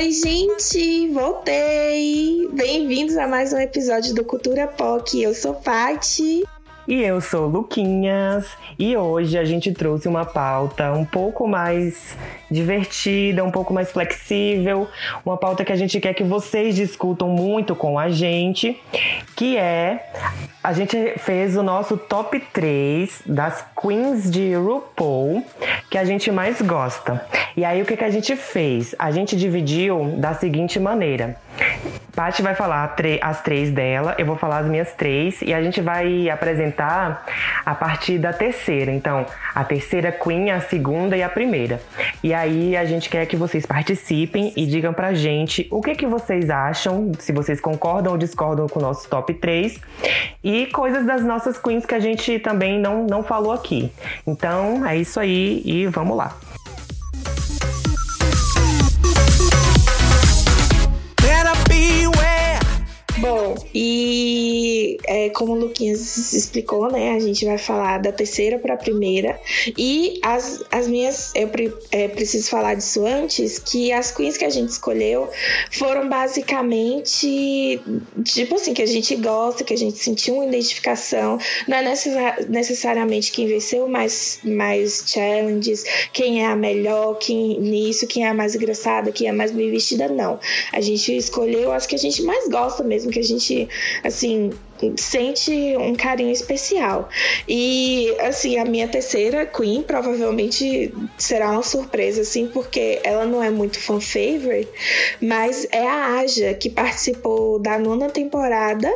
Oi, gente, voltei! Bem-vindos a mais um episódio do Cultura POC. Eu sou Paty. E eu sou Luquinhas e hoje a gente trouxe uma pauta um pouco mais divertida, um pouco mais flexível, uma pauta que a gente quer que vocês discutam muito com a gente, que é a gente fez o nosso top 3 das queens de RuPaul que a gente mais gosta. E aí o que, que a gente fez? A gente dividiu da seguinte maneira. Paty vai falar as três dela, eu vou falar as minhas três e a gente vai apresentar a partir da terceira. Então, a terceira Queen, a segunda e a primeira. E aí a gente quer que vocês participem e digam pra gente o que, que vocês acham, se vocês concordam ou discordam com o nosso top 3 e coisas das nossas queens que a gente também não, não falou aqui. Então, é isso aí e vamos lá. Bom, e é, como o Luquinhas explicou, né? A gente vai falar da terceira para a primeira. E as, as minhas. Eu é, preciso falar disso antes, que as queens que a gente escolheu foram basicamente. Tipo assim, que a gente gosta, que a gente sentiu uma identificação. Não é necessariamente quem venceu mais, mais challenges, quem é a melhor, quem nisso, quem é a mais engraçada, quem é a mais bem vestida, não. A gente escolheu as que a gente mais gosta mesmo que a gente, assim, sente um carinho especial. E assim, a minha terceira Queen provavelmente será uma surpresa, assim, porque ela não é muito fan favorite, mas é a Aja que participou da nona temporada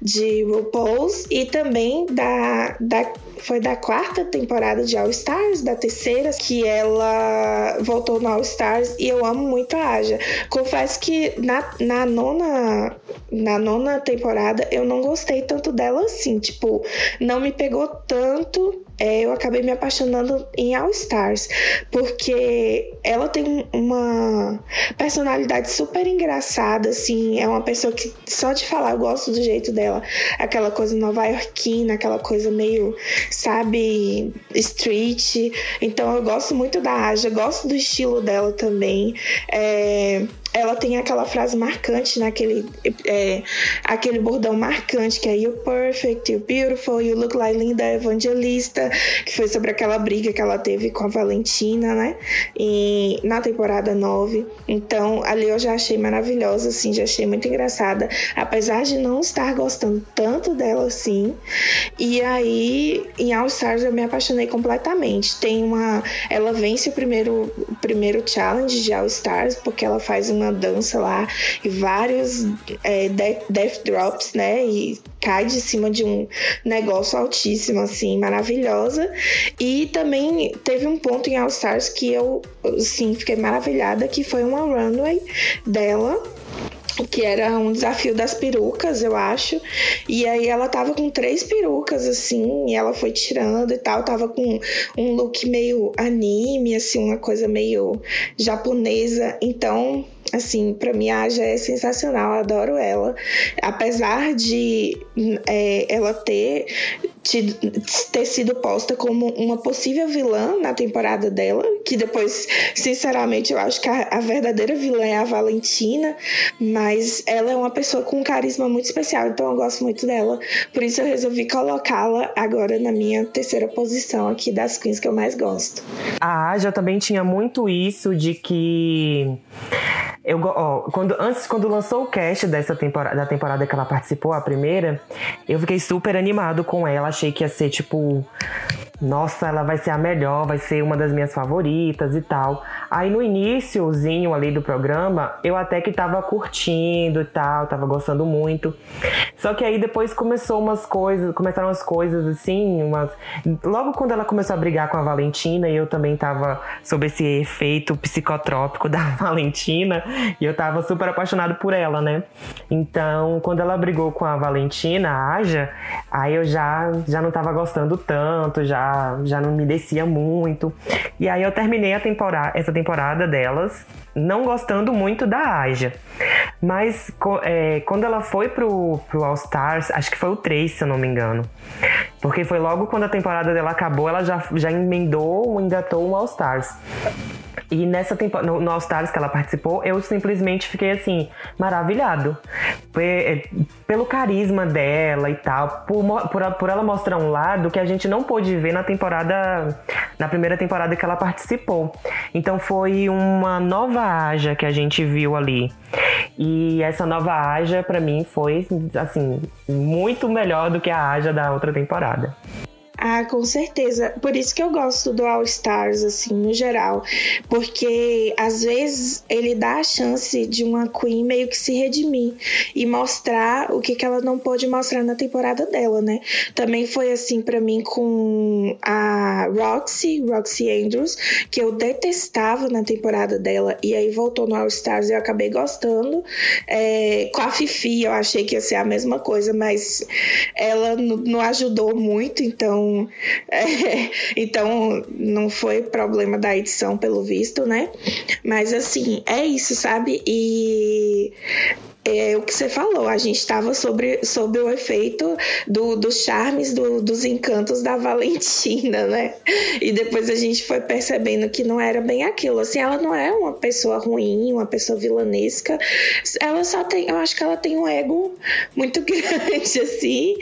de RuPaul's e também da, da foi da quarta temporada de All Stars, da terceira, que ela voltou no All Stars e eu amo muito a Aja. Confesso que na, na nona na nona temporada eu não gostei tanto dela assim, tipo, não me pegou tanto é, eu acabei me apaixonando em All Stars, porque ela tem uma personalidade super engraçada, assim, é uma pessoa que só de falar eu gosto do jeito dela, aquela coisa nova-iorquina, aquela coisa meio, sabe, street. Então eu gosto muito da Aja, gosto do estilo dela também. É, ela tem aquela frase marcante naquele é, aquele bordão marcante que é You perfect, you beautiful, you look like Linda Evangelista, que foi sobre aquela briga que ela teve com a Valentina, né? E na temporada 9. Então, ali eu já achei maravilhosa, assim, já achei muito engraçada, apesar de não estar gostando tanto dela assim. E aí, em All Stars eu me apaixonei completamente. Tem uma ela vence o primeiro o primeiro challenge de All Stars porque ela faz uma dança lá e vários é, death drops, né? E cai de cima de um negócio altíssimo, assim, maravilhosa. E também teve um ponto em All Stars que eu, sim, fiquei maravilhada, que foi uma runway dela que era um desafio das perucas, eu acho. E aí ela tava com três perucas, assim, e ela foi tirando e tal. Tava com um look meio anime, assim, uma coisa meio japonesa. Então, assim, para mim a Aja é sensacional, adoro ela. Apesar de é, ela ter ter sido posta como uma possível vilã na temporada dela, que depois, sinceramente, eu acho que a, a, verdadeira vilã é a Valentina, mas ela é uma pessoa com um carisma muito especial, então eu gosto muito dela. Por isso eu resolvi colocá-la agora na minha terceira posição aqui das queens que eu mais gosto. A Aja também tinha muito isso de que eu, ó, quando, antes, quando lançou o cast dessa temporada, da temporada que ela participou, a primeira, eu fiquei super animado com ela. Achei que ia ser, tipo, nossa, ela vai ser a melhor, vai ser uma das minhas favoritas e tal. Aí no iníciozinho ali do programa, eu até que tava curtindo e tal, tava gostando muito. Só que aí depois começou umas coisas, começaram as coisas assim, umas... logo quando ela começou a brigar com a Valentina, e eu também tava sob esse efeito psicotrópico da Valentina, e eu tava super apaixonado por ela, né? Então, quando ela brigou com a Valentina, a Aja, aí eu já já não tava gostando tanto, já já, não me descia muito. E aí eu terminei a temporada, essa temporada delas não gostando muito da Aja. Mas é, quando ela foi pro, pro All Stars, acho que foi o 3, se eu não me engano. Porque foi logo quando a temporada dela acabou, ela já, já emendou, engatou um All Stars. E nessa temporada, no, no All Stars que ela participou, eu simplesmente fiquei assim, maravilhado. Pelo carisma dela e tal, por, por, por ela mostrar um lado que a gente não pôde ver na temporada. Na primeira temporada que ela participou. Então foi uma nova Aja que a gente viu ali. E essa nova Aja, para mim, foi assim, muito melhor do que a Aja da outra temporada. temporada. Ah, com certeza. Por isso que eu gosto do All Stars, assim, no geral. Porque às vezes ele dá a chance de uma Queen meio que se redimir e mostrar o que, que ela não pôde mostrar na temporada dela, né? Também foi assim para mim com a Roxy, Roxy Andrews, que eu detestava na temporada dela e aí voltou no All Stars e eu acabei gostando. É, com a Fifi eu achei que ia ser a mesma coisa, mas ela não ajudou muito, então então, é, então não foi problema da edição, pelo visto, né? Mas assim, é isso, sabe? E é o que você falou, a gente estava sobre, sobre o efeito do, dos charmes, do, dos encantos da Valentina, né? E depois a gente foi percebendo que não era bem aquilo. Assim, ela não é uma pessoa ruim, uma pessoa vilanesca. Ela só tem, eu acho que ela tem um ego muito grande, assim.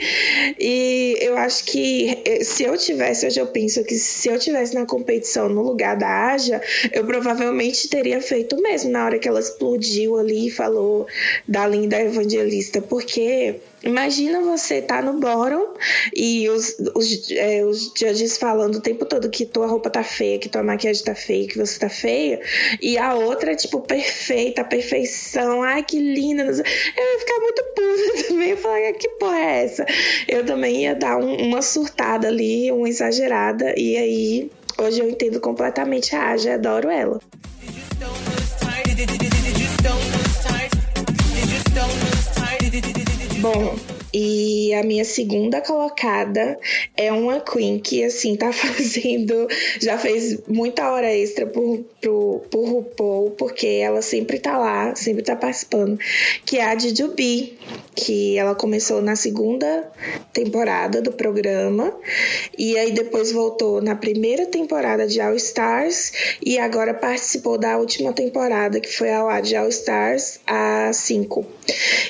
E eu acho que eh, se eu tivesse, hoje eu penso que se eu tivesse na competição no lugar da Aja, eu provavelmente teria feito mesmo na hora que ela explodiu ali e falou da linda evangelista, porque imagina você tá no bórum e os, os, é, os judges falando o tempo todo que tua roupa tá feia, que tua maquiagem tá feia, que você tá feia, e a outra, tipo, perfeita, perfeição, ai que linda. Eu ia ficar muito puta também, eu falar, que porra é essa? Eu também ia dar um, uma surtada ali, uma exagerada, e aí hoje eu entendo completamente a Aja, adoro ela. Bom, e a minha segunda colocada é uma Queen que, assim, tá fazendo. Já fez muita hora extra por, por, por RuPaul, porque ela sempre tá lá, sempre tá participando. Que é a Jujubi, que ela começou na segunda temporada do programa. E aí depois voltou na primeira temporada de All Stars. E agora participou da última temporada, que foi a de All Stars, a 5.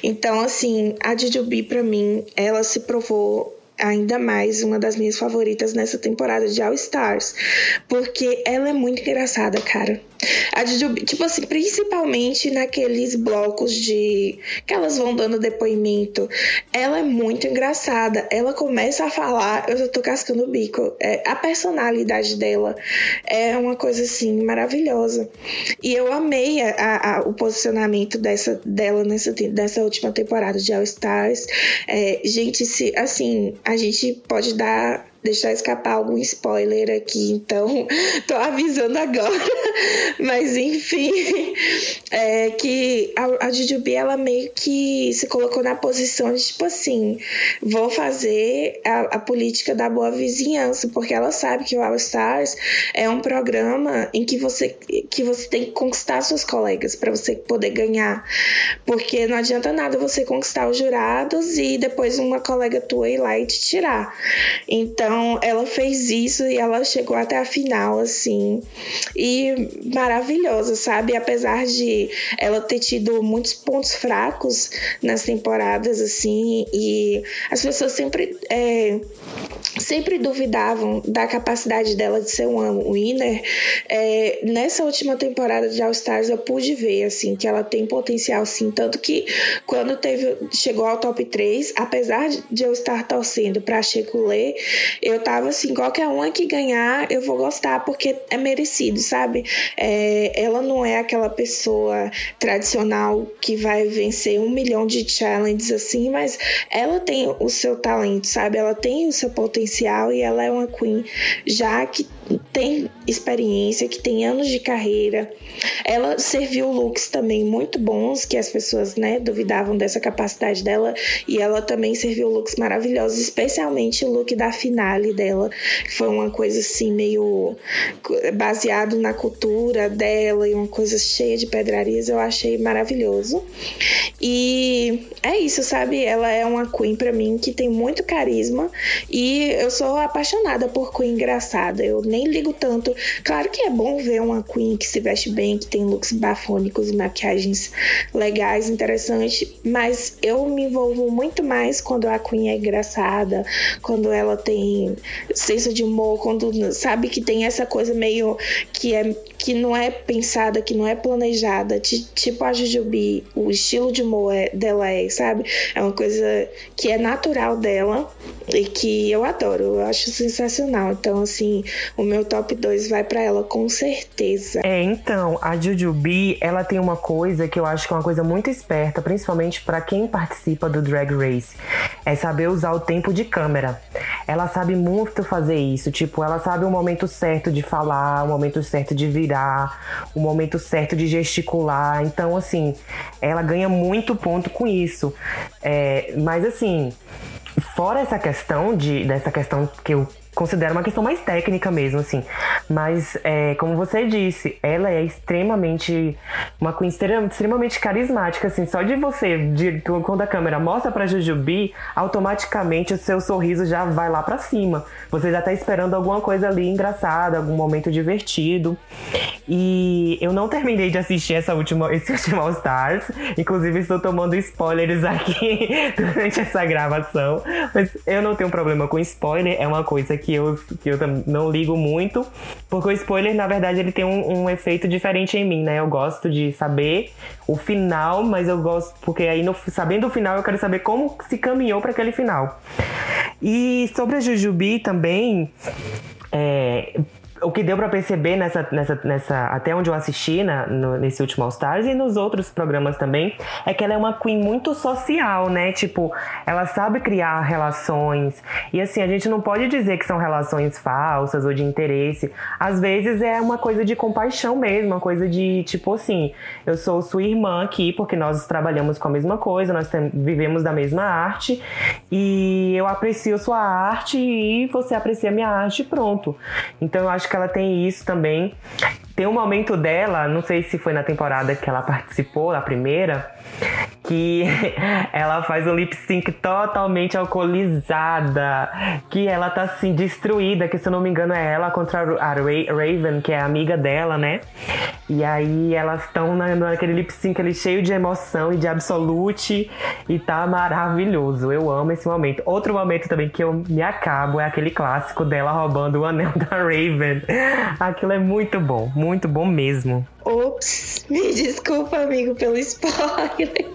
Então, assim, a Jujubi pra mim mim, ela se provou ainda mais uma das minhas favoritas nessa temporada de All Stars, porque ela é muito engraçada, cara. A Jujubi, tipo assim, principalmente naqueles blocos de que elas vão dando depoimento, ela é muito engraçada. Ela começa a falar, eu já tô cascando o bico. É, a personalidade dela é uma coisa assim maravilhosa. E eu amei a, a, o posicionamento dessa, dela nessa, nessa última temporada de All Stars. É, gente, se assim, a gente pode dar deixar escapar algum spoiler aqui, então tô avisando agora. Mas enfim, é que a, a Jujubi ela meio que se colocou na posição de tipo assim, vou fazer a, a política da boa vizinhança, porque ela sabe que o All Stars é um programa em que você que você tem que conquistar seus colegas para você poder ganhar, porque não adianta nada você conquistar os jurados e depois uma colega tua ir lá e te tirar. Então então, ela fez isso e ela chegou até a final, assim. E maravilhosa, sabe? Apesar de ela ter tido muitos pontos fracos nas temporadas, assim, e as pessoas sempre. É, sempre duvidavam da capacidade dela de ser um winner. É, nessa última temporada de All Stars eu pude ver assim que ela tem potencial sim, tanto que quando teve chegou ao top 3, apesar de eu estar torcendo para Checulé, eu tava assim, qualquer uma que ganhar, eu vou gostar porque é merecido, sabe? É, ela não é aquela pessoa tradicional que vai vencer um milhão de challenges assim, mas ela tem o seu talento, sabe? Ela tem o seu potencial e ela é uma queen já que tem experiência, que tem anos de carreira. Ela serviu looks também muito bons, que as pessoas, né, duvidavam dessa capacidade dela, e ela também serviu looks maravilhosos, especialmente o look da finale dela, que foi uma coisa assim meio baseado na cultura dela e uma coisa cheia de pedrarias, eu achei maravilhoso. E é isso, sabe? Ela é uma queen para mim que tem muito carisma e eu sou apaixonada por queen engraçada. Eu nem ligo tanto. Claro que é bom ver uma Queen que se veste bem, que tem looks bafônicos e maquiagens legais, interessantes, mas eu me envolvo muito mais quando a Queen é engraçada, quando ela tem senso de humor, quando sabe que tem essa coisa meio que é que não é pensada, que não é planejada, tipo a Jujubi, o estilo de humor é, dela é, sabe? É uma coisa que é natural dela e que eu adoro, eu acho sensacional. Então, assim, o meu top 2 vai para ela com certeza. É, então, a Jujubi, ela tem uma coisa que eu acho que é uma coisa muito esperta, principalmente para quem participa do Drag Race, é saber usar o tempo de câmera. Ela sabe muito fazer isso, tipo, ela sabe o momento certo de falar, o momento certo de virar o momento certo de gesticular. Então, assim, ela ganha muito ponto com isso. É, mas assim, fora essa questão de dessa questão que eu considero uma questão mais técnica mesmo, assim. Mas, é, como você disse, ela é extremamente. Uma Queen extremamente carismática, assim. Só de você, de, quando a câmera mostra pra Jujubi, automaticamente o seu sorriso já vai lá para cima. Você já tá esperando alguma coisa ali engraçada, algum momento divertido. E eu não terminei de assistir essa última, esse último All Stars. Inclusive, estou tomando spoilers aqui durante essa gravação. Mas eu não tenho problema com spoiler, é uma coisa que eu, que eu não ligo muito, porque o spoiler, na verdade, ele tem um, um efeito diferente em mim, né? Eu gosto de saber o final, mas eu gosto, porque aí, no, sabendo o final, eu quero saber como se caminhou para aquele final. E sobre a Jujubi também, é, o que deu para perceber nessa, nessa, nessa, até onde eu assisti na, no, nesse último All Stars e nos outros programas também, é que ela é uma queen muito social, né? Tipo, ela sabe criar relações. E assim, a gente não pode dizer que são relações falsas ou de interesse. Às vezes é uma coisa de compaixão mesmo, uma coisa de tipo assim, eu sou sua irmã aqui porque nós trabalhamos com a mesma coisa, nós tem, vivemos da mesma arte e eu aprecio sua arte e você aprecia minha arte, pronto. Então eu acho que que ela tem isso também. Tem um momento dela, não sei se foi na temporada que ela participou, a primeira, que ela faz o lip sync totalmente alcoolizada, que ela tá assim destruída, que se eu não me engano é ela contra a Raven, que é amiga dela, né? E aí elas estão naquele lip sync ali cheio de emoção e de absolute e tá maravilhoso. Eu amo esse momento. Outro momento também que eu me acabo é aquele clássico dela roubando o anel da Raven. Aquilo é muito bom, muito bom mesmo. Ops, me desculpa, amigo, pelo spoiler.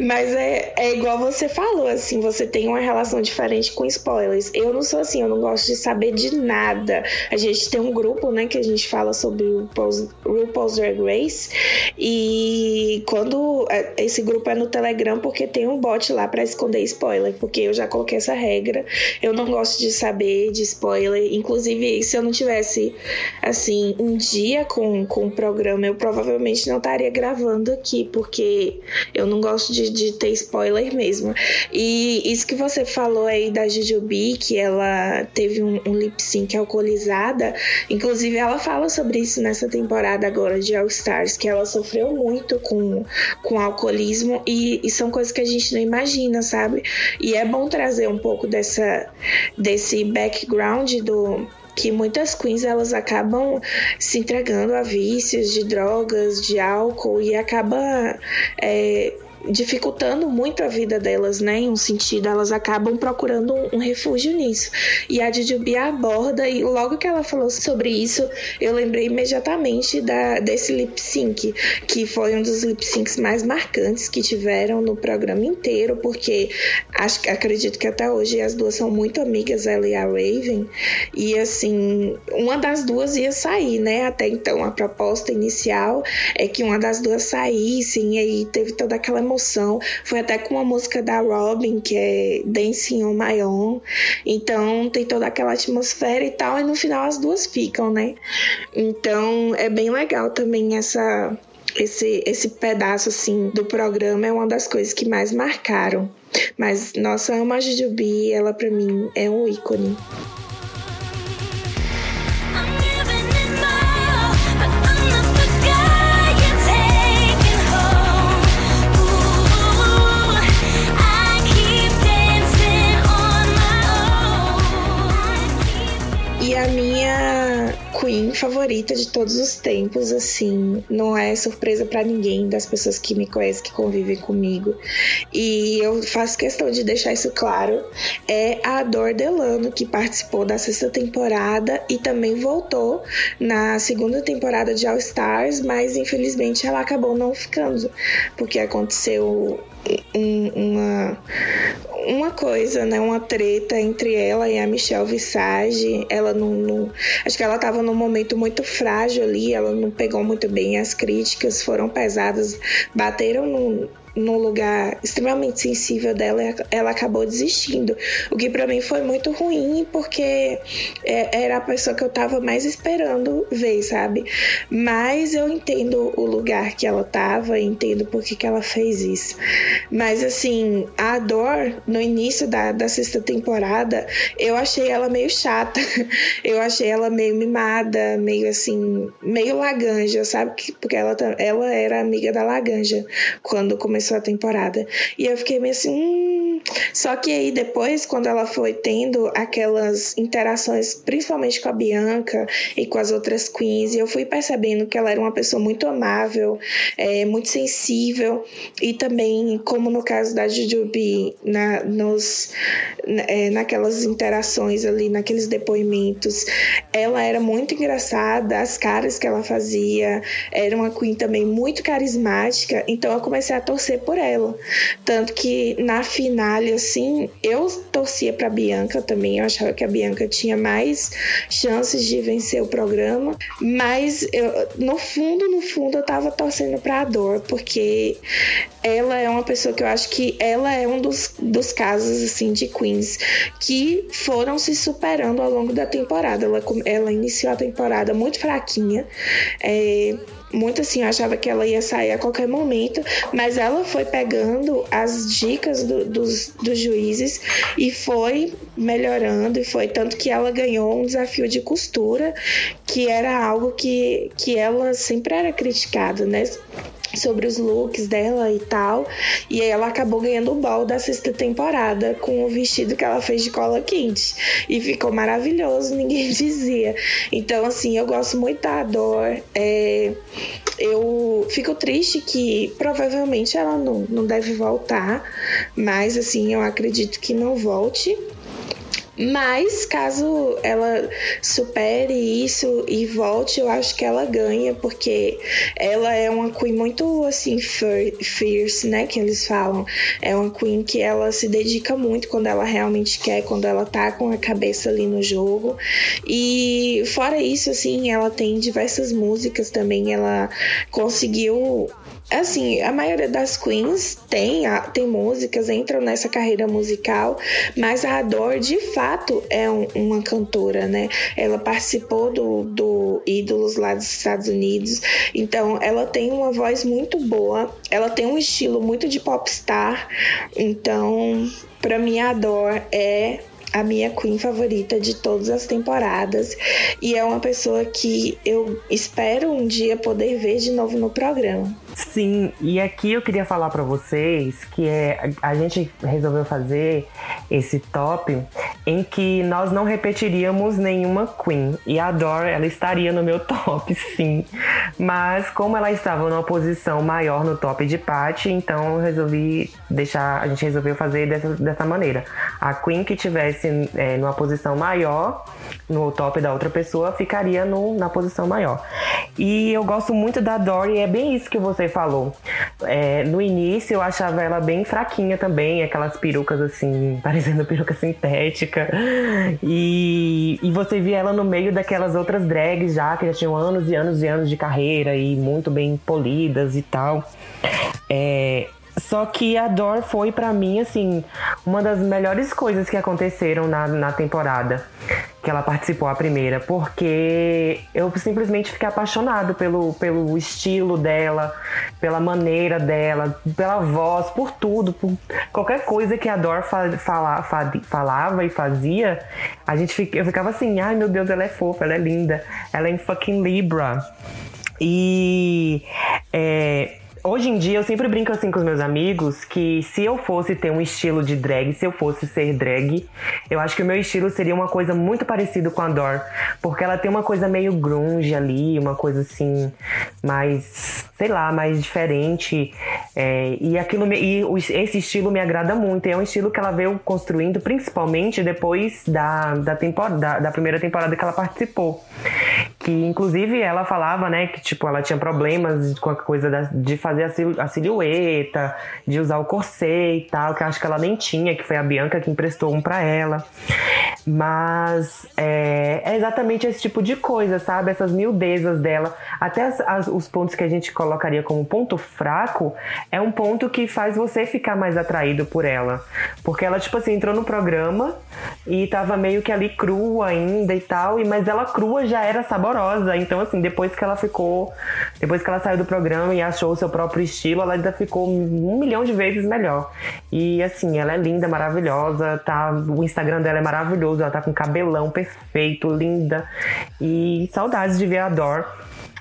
Mas é, é igual você falou, assim, você tem uma relação diferente com spoilers. Eu não sou assim, eu não gosto de saber de nada. A gente tem um grupo, né, que a gente fala sobre RuPaul's, RuPaul's Drag Race. E quando. É, esse grupo é no Telegram porque tem um bot lá para esconder spoiler. Porque eu já coloquei essa regra. Eu não gosto de saber de spoiler. Inclusive, se eu não tivesse, assim, um dia com, com o programa, eu provavelmente não estaria gravando aqui. Porque eu não não gosto de, de ter spoiler mesmo. E isso que você falou aí da Jujubi, que ela teve um, um lip sync alcoolizada, inclusive ela fala sobre isso nessa temporada agora de All Stars, que ela sofreu muito com, com alcoolismo e, e são coisas que a gente não imagina, sabe? E é bom trazer um pouco dessa, desse background do, que muitas queens elas acabam se entregando a vícios de drogas, de álcool e acaba é, dificultando muito a vida delas, né? Em um sentido, elas acabam procurando um, um refúgio nisso. E a Jujubi aborda, e logo que ela falou sobre isso, eu lembrei imediatamente da, desse lip sync, que foi um dos lip syncs mais marcantes que tiveram no programa inteiro, porque acho, acredito que até hoje as duas são muito amigas, ela e a Raven. E assim, uma das duas ia sair, né? Até então, a proposta inicial é que uma das duas saísse, e aí teve toda aquela emoção. Foi até com uma música da Robin, que é Dancing on My Own. Então tem toda aquela atmosfera e tal, e no final as duas ficam, né? Então é bem legal também essa esse, esse pedaço assim do programa é uma das coisas que mais marcaram. Mas nossa, amo a Jujubi, ela para mim é um ícone. Queen favorita de todos os tempos, assim, não é surpresa para ninguém das pessoas que me conhecem, que convivem comigo. E eu faço questão de deixar isso claro. É a Ador Delano, que participou da sexta temporada e também voltou na segunda temporada de All Stars, mas infelizmente ela acabou não ficando, porque aconteceu um, uma, uma coisa, né? Uma treta entre ela e a Michelle Visage. Ela não, não, Acho que ela tava num momento muito frágil ali, ela não pegou muito bem as críticas, foram pesadas, bateram no, num lugar extremamente sensível dela, ela acabou desistindo. O que para mim foi muito ruim, porque é, era a pessoa que eu tava mais esperando ver, sabe? Mas eu entendo o lugar que ela tava, entendo por que, que ela fez isso. Mas assim, a Dor, no início da, da sexta temporada, eu achei ela meio chata. Eu achei ela meio mimada, meio assim, meio laganja, sabe? Porque ela, ela era amiga da laganja quando começou começou a temporada. E eu fiquei meio assim, hum. Só que aí depois, quando ela foi tendo aquelas interações, principalmente com a Bianca e com as outras queens, eu fui percebendo que ela era uma pessoa muito amável, é, muito sensível e também, como no caso da Jujubee, na, nos, é, naquelas interações ali, naqueles depoimentos, ela era muito engraçada, as caras que ela fazia, era uma queen também muito carismática, então eu comecei a torcer por ela. Tanto que na finale, assim, eu torcia pra Bianca também. Eu achava que a Bianca tinha mais chances de vencer o programa. Mas eu, no fundo, no fundo, eu tava torcendo pra Dor, porque ela é uma pessoa que eu acho que ela é um dos, dos casos, assim, de queens que foram se superando ao longo da temporada. Ela, ela iniciou a temporada muito fraquinha. É, muito assim, eu achava que ela ia sair a qualquer momento, mas ela foi pegando as dicas do, dos, dos juízes e foi melhorando, e foi tanto que ela ganhou um desafio de costura, que era algo que, que ela sempre era criticada, né? Sobre os looks dela e tal. E ela acabou ganhando o ball da sexta temporada com o vestido que ela fez de cola quente. E ficou maravilhoso, ninguém dizia. Então, assim, eu gosto muito da Ador. É, eu fico triste que provavelmente ela não, não deve voltar. Mas, assim, eu acredito que não volte. Mas caso ela supere isso e volte, eu acho que ela ganha, porque ela é uma queen muito assim fierce, né, que eles falam. É uma queen que ela se dedica muito quando ela realmente quer, quando ela tá com a cabeça ali no jogo. E fora isso, assim, ela tem diversas músicas também, ela conseguiu assim, a maioria das queens tem, tem músicas, entram nessa carreira musical, mas a Adore de fato é um, uma cantora, né? Ela participou do, do Ídolos lá dos Estados Unidos, então ela tem uma voz muito boa, ela tem um estilo muito de popstar, então para mim a Adore é a minha Queen favorita de todas as temporadas e é uma pessoa que eu espero um dia poder ver de novo no programa. Sim, e aqui eu queria falar para vocês que é a gente resolveu fazer esse top em que nós não repetiríamos nenhuma Queen e a Dor ela estaria no meu top, sim. Mas como ela estava numa posição maior no top de Patty, então eu resolvi deixar, a gente resolveu fazer dessa, dessa maneira. A Queen que tivesse é, numa posição maior no top da outra pessoa ficaria no, na posição maior. E eu gosto muito da Dory, é bem isso que você falou. É, no início eu achava ela bem fraquinha também, aquelas perucas assim, parecendo peruca sintética. E, e você via ela no meio daquelas outras drags já, que já tinham anos e anos e anos de carreira e muito bem polidas e tal. É, só que a Dor foi para mim, assim, uma das melhores coisas que aconteceram na, na temporada que ela participou a primeira, porque eu simplesmente fiquei apaixonado pelo, pelo estilo dela, pela maneira dela, pela voz, por tudo, por qualquer coisa que a Dor fa fala, fa falava e fazia, a gente eu ficava assim, ai meu Deus, ela é fofa, ela é linda, ela é em fucking Libra. E é, hoje em dia eu sempre brinco assim com os meus amigos que se eu fosse ter um estilo de drag, se eu fosse ser drag, eu acho que o meu estilo seria uma coisa muito parecida com a Dor, porque ela tem uma coisa meio grunge ali, uma coisa assim mais, sei lá, mais diferente. É, e aquilo me, e esse estilo me agrada muito. E é um estilo que ela veio construindo principalmente depois da, da, temporada, da, da primeira temporada que ela participou que inclusive ela falava, né, que tipo ela tinha problemas com a coisa da, de fazer a, a, silhueta, de usar o corset e tal, que eu acho que ela nem tinha, que foi a Bianca que emprestou um para ela. Mas é, é, exatamente esse tipo de coisa, sabe? Essas miudezas dela, até as, as, os pontos que a gente colocaria como ponto fraco, é um ponto que faz você ficar mais atraído por ela, porque ela tipo assim entrou no programa e tava meio que ali crua ainda e tal, e mas ela crua já era saborosa. Então, assim, depois que ela ficou. Depois que ela saiu do programa e achou o seu próprio estilo, ela ainda ficou um milhão de vezes melhor. E assim, ela é linda, maravilhosa, tá? O Instagram dela é maravilhoso, ela tá com cabelão perfeito, linda. E saudades de ver a Dor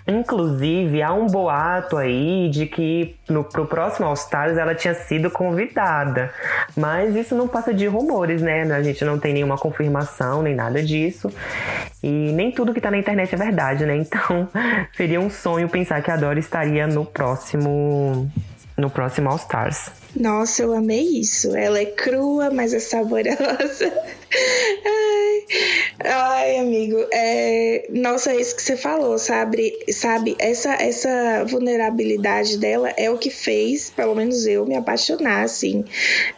Inclusive, há um boato aí de que no, pro próximo All Stars ela tinha sido convidada. Mas isso não passa de rumores, né? A gente não tem nenhuma confirmação nem nada disso. E nem tudo que tá na internet é verdade, né? Então seria um sonho pensar que a Dora estaria no próximo. No próximo All Stars. Nossa, eu amei isso. Ela é crua, mas é saborosa. Ai, amigo. É... Nossa, é isso que você falou, sabe? Sabe, essa, essa vulnerabilidade dela é o que fez, pelo menos eu, me apaixonar, assim,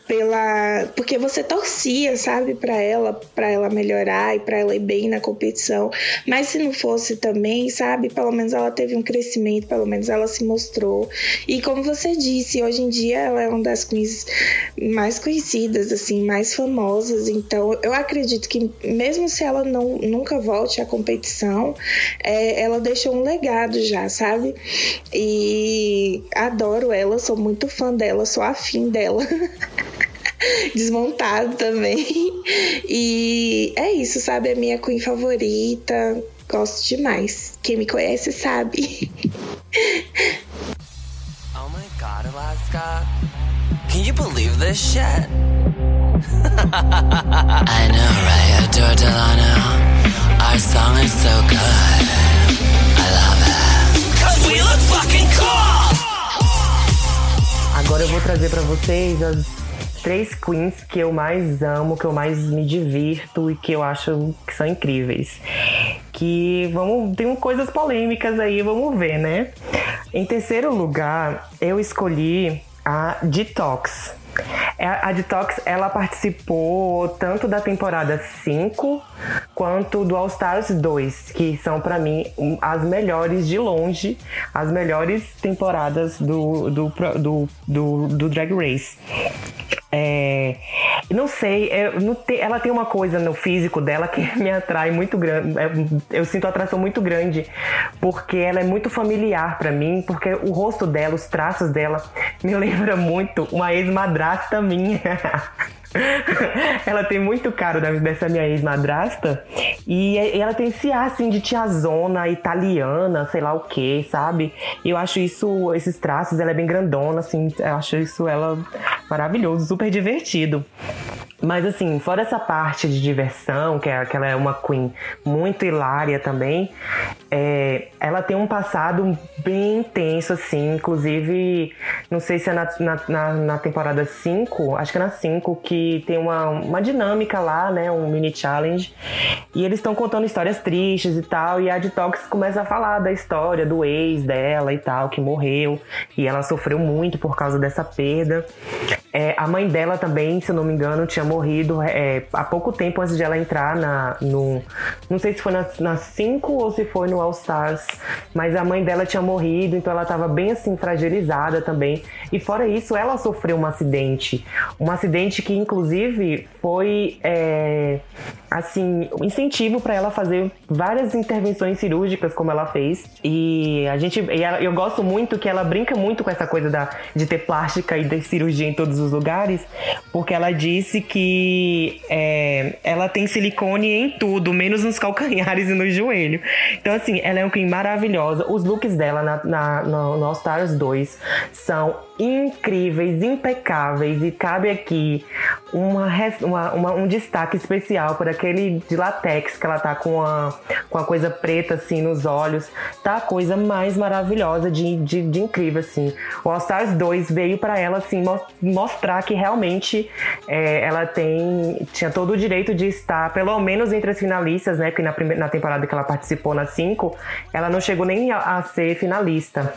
pela. Porque você torcia, sabe, para ela, para ela melhorar e para ela ir bem na competição. Mas se não fosse também, sabe, pelo menos ela teve um crescimento, pelo menos ela se mostrou. E como você disse, hoje em dia ela é uma das queens mais conhecidas, assim, mais famosas. Então, eu acredito que mesmo se ela não nunca volte à competição, é, ela deixou um legado já, sabe? E adoro ela, sou muito fã dela, sou afim dela. Desmontado também. E é isso, sabe? É minha queen favorita. Gosto demais. Quem me conhece sabe. oh my god, Alaska. Can you believe this shit? I know, right? Adore Delano. Our song is so good. I love it. Cause we look fucking cool! Agora eu vou trazer para vocês as três queens que eu mais amo, que eu mais me divirto e que eu acho que são incríveis. Que vamos, tem coisas polêmicas aí, vamos ver, né? Em terceiro lugar, eu escolhi a Detox. É, a Detox, ela participou tanto da temporada 5 quanto do All Stars 2, que são para mim as melhores de longe, as melhores temporadas do, do, do, do, do Drag Race. É, não sei, é, não te, ela tem uma coisa no físico dela que me atrai muito grande. É, eu sinto atração muito grande porque ela é muito familiar para mim, porque o rosto dela, os traços dela me lembra muito uma ex-madrasta minha. ela tem muito caro dessa minha ex-madrasta e ela tem esse ar assim de tiazona italiana, sei lá o que, sabe? Eu acho isso, esses traços, ela é bem grandona, assim, eu acho isso ela maravilhoso, super divertido. Mas assim, fora essa parte de diversão, que, é, que ela é uma queen muito hilária também, é, ela tem um passado bem intenso, assim. Inclusive, não sei se é na, na, na temporada 5, acho que é na 5, que tem uma, uma dinâmica lá, né? Um mini challenge. E eles estão contando histórias tristes e tal. E a Detox começa a falar da história do ex dela e tal, que morreu. E ela sofreu muito por causa dessa perda. É, a mãe dela também, se eu não me engano, tinha morrido é, há pouco tempo antes de ela entrar na, no. Não sei se foi na 5 ou se foi no All Stars, mas a mãe dela tinha morrido, então ela estava bem assim fragilizada também. E fora isso, ela sofreu um acidente. Um acidente que, inclusive, foi. É, assim, incentivo para ela fazer várias intervenções cirúrgicas como ela fez. E a gente, e ela, eu gosto muito que ela brinca muito com essa coisa da, de ter plástica e de cirurgia em todos os lugares, porque ela disse que que é, ela tem silicone em tudo, menos nos calcanhares e no joelho. Então, assim, ela é um Queen maravilhosa. Os looks dela na, na, no, no All Stars 2 são incríveis, impecáveis. E cabe aqui uma, uma, uma, um destaque especial por aquele de latex que ela tá com a, com a coisa preta assim nos olhos. Tá a coisa mais maravilhosa de, de, de incrível, assim. O All Stars 2 veio para ela assim mostrar que realmente é, ela tem tinha todo o direito de estar, pelo menos entre as finalistas, né? Porque na, primeira, na temporada que ela participou, na 5, ela não chegou nem a, a ser finalista.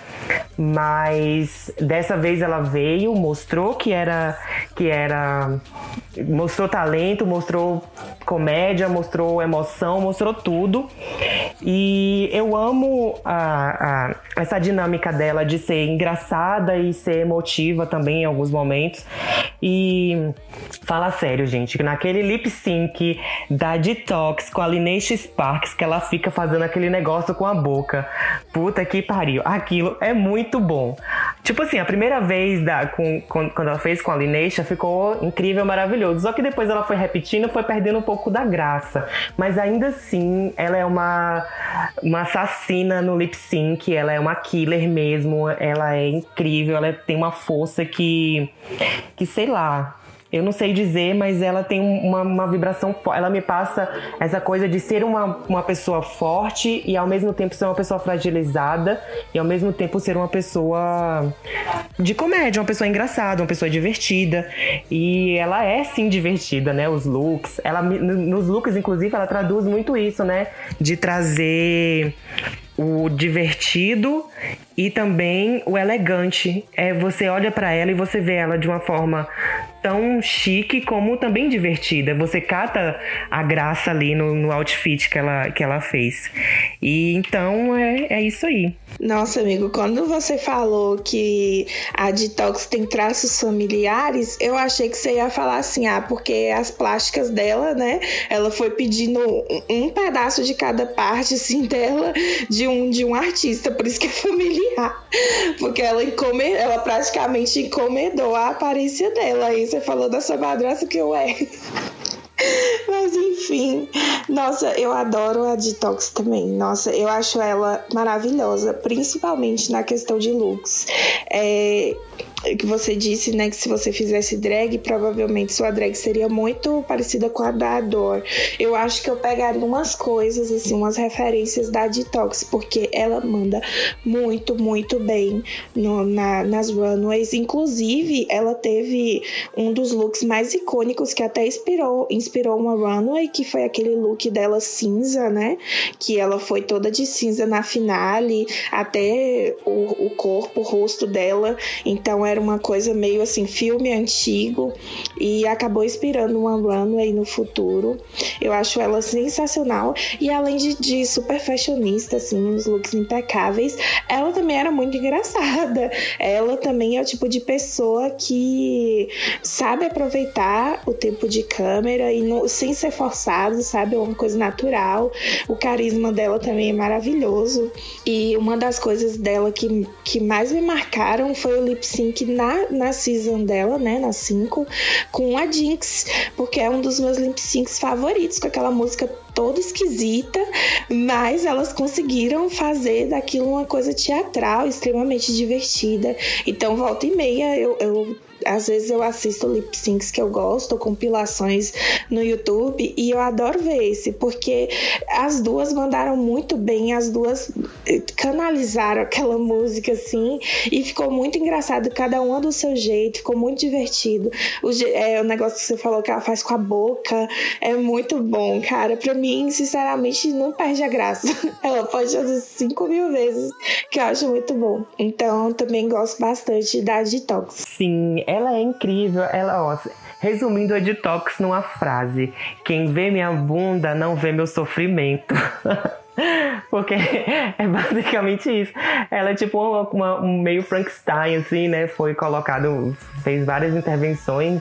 Mas dessa vez ela veio, mostrou que era que era mostrou talento, mostrou comédia, mostrou emoção, mostrou tudo. E eu amo a, a, essa dinâmica dela de ser engraçada e ser emotiva também em alguns momentos. E fala sério, gente, naquele lip sync da Detox com a Lineage Sparks, que ela fica fazendo aquele negócio com a boca. Puta que pariu. Aquilo é muito bom. Tipo assim, a primeira vez da, com, com, quando ela fez com a Lineisha ficou incrível, maravilhoso. Só que depois ela foi repetindo, foi perdendo um pouco da graça. Mas ainda assim, ela é uma, uma assassina no lip sync, ela é uma killer mesmo, ela é incrível, ela tem uma força que, que sei lá, eu não sei dizer, mas ela tem uma, uma vibração Ela me passa essa coisa de ser uma, uma pessoa forte e ao mesmo tempo ser uma pessoa fragilizada e ao mesmo tempo ser uma pessoa de comédia, uma pessoa engraçada, uma pessoa divertida. E ela é sim divertida, né? Os looks. Ela, nos looks, inclusive, ela traduz muito isso, né? De trazer o divertido e também o elegante. É você olha para ela e você vê ela de uma forma tão chique como também divertida. Você cata a graça ali no, no outfit que ela, que ela fez. E então é, é isso aí. Nossa, amigo, quando você falou que a detox tem traços familiares, eu achei que você ia falar assim, ah, porque as plásticas dela, né? Ela foi pedindo um pedaço de cada parte, assim, dela, de um, de um artista, por isso que é familiar. Porque ela, encome, ela praticamente encomendou a aparência dela. Aí você falou da sua madrasta que eu é. Mas enfim, nossa, eu adoro a Detox também. Nossa, eu acho ela maravilhosa, principalmente na questão de looks. É, que você disse, né, que se você fizesse drag, provavelmente sua drag seria muito parecida com a da Adore. Eu acho que eu pegaria umas coisas, assim, umas referências da Detox, porque ela manda muito, muito bem no, na, nas runways. Inclusive, ela teve um dos looks mais icônicos que até inspirou, inspirou uma runway, que foi aquele look dela cinza, né? Que ela foi toda de cinza na finale, até o, o corpo, o rosto dela. Então, era uma coisa meio assim, filme antigo e acabou inspirando uma runway no futuro. Eu acho ela sensacional e além de, de super fashionista, assim, os looks impecáveis, ela também era muito engraçada. Ela também é o tipo de pessoa que sabe aproveitar o tempo de câmera e sem ser forçado, sabe? É uma coisa natural. O carisma dela também é maravilhoso. E uma das coisas dela que, que mais me marcaram foi o lip sync na, na season dela, né, na 5, com a Jinx, porque é um dos meus lip syncs favoritos, com aquela música toda esquisita, mas elas conseguiram fazer daquilo uma coisa teatral, extremamente divertida. Então, volta e meia, eu, eu às vezes eu assisto lip syncs que eu gosto, compilações no YouTube, e eu adoro ver esse, porque as duas mandaram muito bem, as duas eh, canalizaram aquela música assim, e ficou muito engraçado, cada uma do seu jeito, ficou muito divertido. O, é, o negócio que você falou que ela faz com a boca é muito bom, cara. Pra mim, sinceramente, não perde a graça. Ela pode fazer cinco mil vezes, que eu acho muito bom. Então, também gosto bastante da Detox. Sim, ela é incrível. Ela, ó, resumindo a detox numa frase: quem vê minha bunda não vê meu sofrimento. Porque é basicamente isso. Ela é tipo uma, uma, um meio Frankenstein, assim, né? Foi colocado, fez várias intervenções,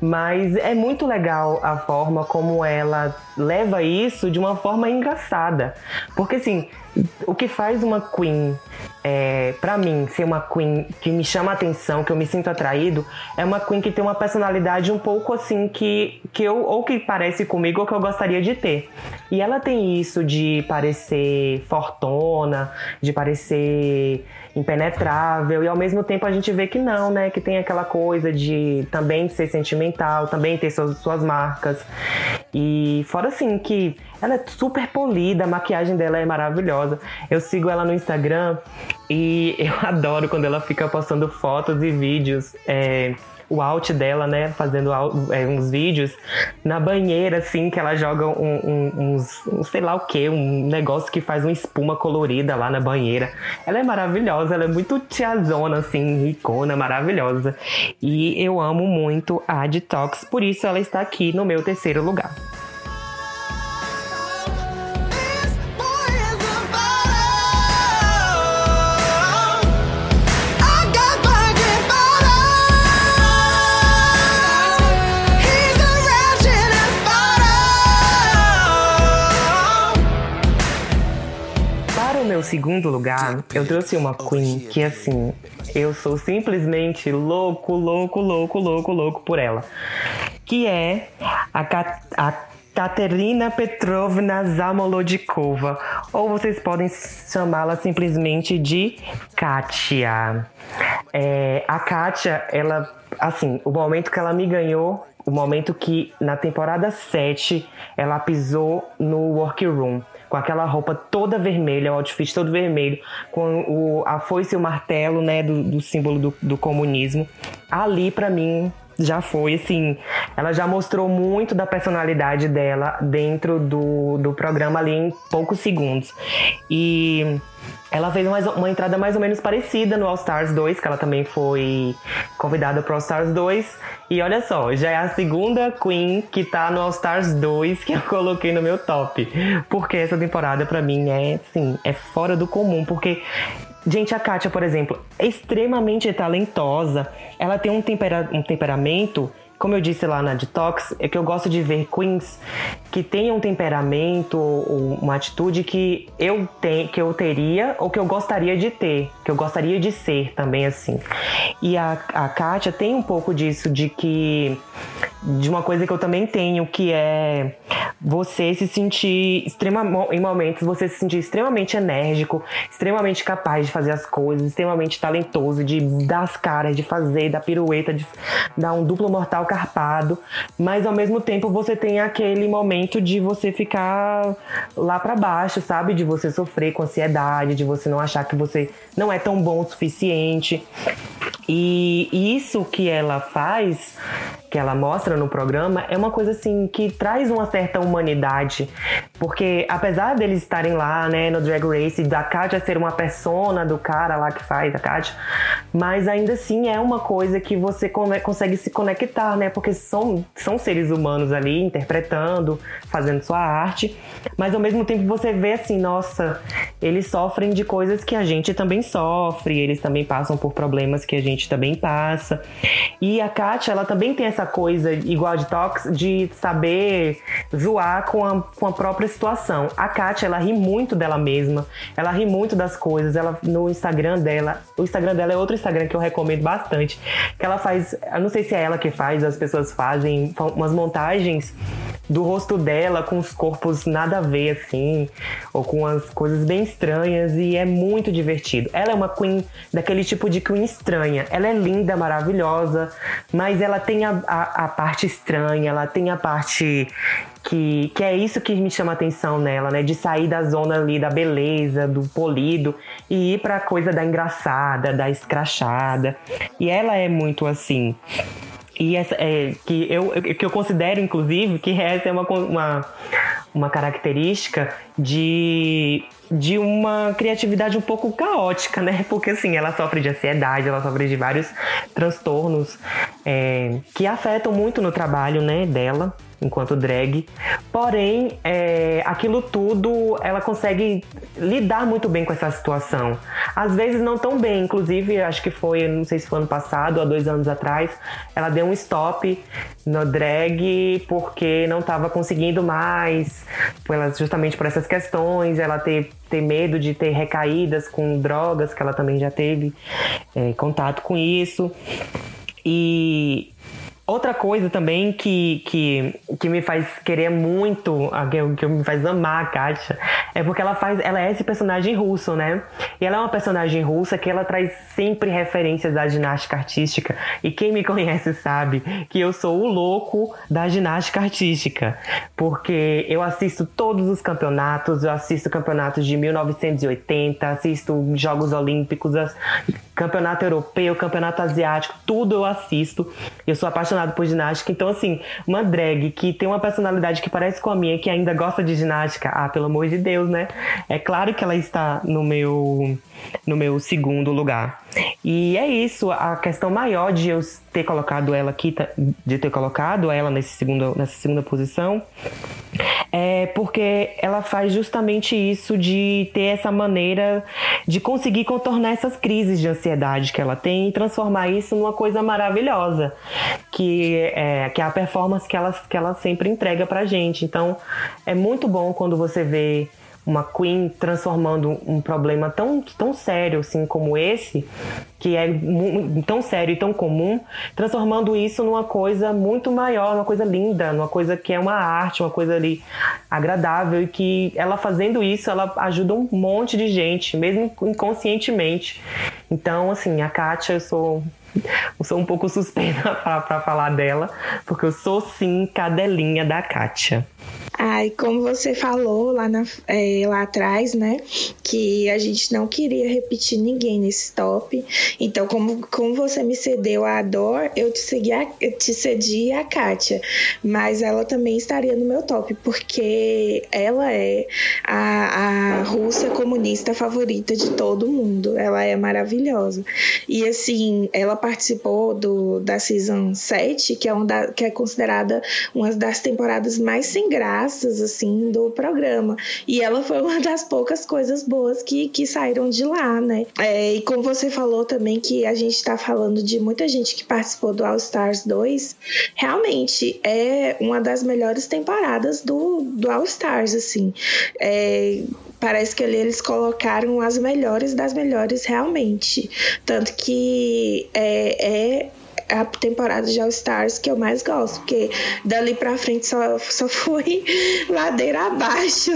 mas é muito legal a forma como ela leva isso de uma forma engraçada. Porque assim, o que faz uma Queen, é, para mim, ser uma Queen que me chama a atenção, que eu me sinto atraído, é uma Queen que tem uma personalidade um pouco assim que, que eu, ou que parece comigo, ou que eu gostaria de ter. E ela tem isso de parecer fortona, de parecer impenetrável e ao mesmo tempo a gente vê que não, né? Que tem aquela coisa de também ser sentimental, também ter suas, suas marcas. E fora assim que ela é super polida, a maquiagem dela é maravilhosa. Eu sigo ela no Instagram e eu adoro quando ela fica postando fotos e vídeos. É, o out dela, né? Fazendo é, uns vídeos na banheira, assim, que ela joga um, um, uns, um, sei lá o que, um negócio que faz uma espuma colorida lá na banheira. Ela é maravilhosa, ela é muito tiazona, assim, ricona, maravilhosa. E eu amo muito a Detox, por isso ela está aqui no meu terceiro lugar. Segundo lugar, eu trouxe uma Queen que, assim, eu sou simplesmente louco, louco, louco, louco, louco por ela. Que é a, Kat a Katerina Petrovna Zamolodikova, ou vocês podem chamá-la simplesmente de Katia. É, a Katia, ela, assim, o momento que ela me ganhou, o momento que na temporada 7 ela pisou no workroom com aquela roupa toda vermelha, o outfit todo vermelho, com o, a foice e o martelo, né, do, do símbolo do, do comunismo. Ali, para mim, já foi assim. Ela já mostrou muito da personalidade dela dentro do, do programa ali em poucos segundos. E ela fez uma, uma entrada mais ou menos parecida no All Stars 2, que ela também foi convidada para All Stars 2. E olha só, já é a segunda Queen que tá no All Stars 2 que eu coloquei no meu top. Porque essa temporada para mim é, assim, é fora do comum, porque Gente, a Kátia, por exemplo, é extremamente talentosa. Ela tem um, tempera um temperamento como eu disse lá na Detox, é que eu gosto de ver queens que tenham um temperamento ou uma atitude que eu tenho, que eu teria ou que eu gostaria de ter, que eu gostaria de ser também assim. E a, a Kátia tem um pouco disso, de que de uma coisa que eu também tenho, que é você se sentir extremamente, em momentos, você se sentir extremamente enérgico, extremamente capaz de fazer as coisas, extremamente talentoso, de dar as caras, de fazer, dar pirueta, de dar um duplo mortal carpado, mas ao mesmo tempo você tem aquele momento de você ficar lá para baixo, sabe? De você sofrer com ansiedade, de você não achar que você não é tão bom o suficiente. E isso que ela faz, que ela mostra no programa, é uma coisa assim que traz uma certa humanidade. Porque apesar deles estarem lá, né, no Drag Race, da Katia ser uma persona do cara lá que faz a Katia, mas ainda assim é uma coisa que você consegue se conectar, né? Porque são, são seres humanos ali interpretando, fazendo sua arte, mas ao mesmo tempo você vê assim, nossa, eles sofrem de coisas que a gente também sofre, eles também passam por problemas que a gente gente também passa. E a Kátia, ela também tem essa coisa, igual de Tox, de saber zoar com a, com a própria situação. A Kátia, ela ri muito dela mesma, ela ri muito das coisas, ela no Instagram dela, o Instagram dela é outro Instagram que eu recomendo bastante, que ela faz, eu não sei se é ela que faz, as pessoas fazem umas montagens do rosto dela com os corpos nada a ver assim, ou com as coisas bem estranhas e é muito divertido. Ela é uma queen daquele tipo de queen estranha, ela é linda, maravilhosa, mas ela tem a, a, a parte estranha, ela tem a parte que, que, é isso que me chama atenção nela, né? De sair da zona ali da beleza, do polido e ir pra coisa da engraçada, da escrachada. E ela é muito assim. E essa, é, que, eu, que eu considero, inclusive, que essa é uma, uma, uma característica de, de uma criatividade um pouco caótica, né? Porque assim, ela sofre de ansiedade, ela sofre de vários transtornos é, que afetam muito no trabalho né, dela. Enquanto drag. Porém, é, aquilo tudo ela consegue lidar muito bem com essa situação. Às vezes não tão bem, inclusive acho que foi, não sei se foi ano passado ou dois anos atrás, ela deu um stop no drag porque não estava conseguindo mais, justamente por essas questões, ela ter, ter medo de ter recaídas com drogas, que ela também já teve é, contato com isso. E Outra coisa também que, que, que me faz querer muito, que, que me faz amar a Katia, é porque ela faz, ela é esse personagem russo, né? E ela é uma personagem russa que ela traz sempre referências da ginástica artística. E quem me conhece sabe que eu sou o louco da ginástica artística, porque eu assisto todos os campeonatos, eu assisto campeonatos de 1980, assisto Jogos Olímpicos, campeonato europeu, campeonato asiático, tudo eu assisto. Eu sou apaixonado por ginástica. Então, assim, uma drag que tem uma personalidade que parece com a minha, que ainda gosta de ginástica, ah, pelo amor de Deus, né? É claro que ela está no meu, no meu segundo lugar. E é isso, a questão maior de eu ter colocado ela aqui, de ter colocado ela nesse segundo, nessa segunda posição, é porque ela faz justamente isso de ter essa maneira de conseguir contornar essas crises de ansiedade que ela tem e transformar isso numa coisa maravilhosa, que é, que é a performance que ela, que ela sempre entrega pra gente. Então, é muito bom quando você vê uma Queen transformando um problema tão, tão sério assim como esse, que é tão sério e tão comum, transformando isso numa coisa muito maior, numa coisa linda, numa coisa que é uma arte, uma coisa ali agradável e que ela fazendo isso, ela ajuda um monte de gente, mesmo inconscientemente. Então, assim, a Kátia, eu sou sou um pouco suspeita para falar dela, porque eu sou sim cadelinha da Kátia. Ai, como você falou lá, na, é, lá atrás, né? Que a gente não queria repetir ninguém nesse top. Então, como, como você me cedeu a Dor, eu te, segui a, te cedi a Kátia. Mas ela também estaria no meu top, porque ela é a, a russa comunista favorita de todo mundo. Ela é maravilhosa. E assim, ela participou do, da Season 7, que é, uma da, que é considerada uma das temporadas mais sem graça assim, do programa. E ela foi uma das poucas coisas boas que, que saíram de lá, né? É, e como você falou também que a gente tá falando de muita gente que participou do All Stars 2, realmente é uma das melhores temporadas do, do All Stars, assim. É, parece que ali eles colocaram as melhores das melhores realmente. Tanto que é, é a temporada de All Stars que eu mais gosto, porque dali pra frente só, só foi ladeira abaixo.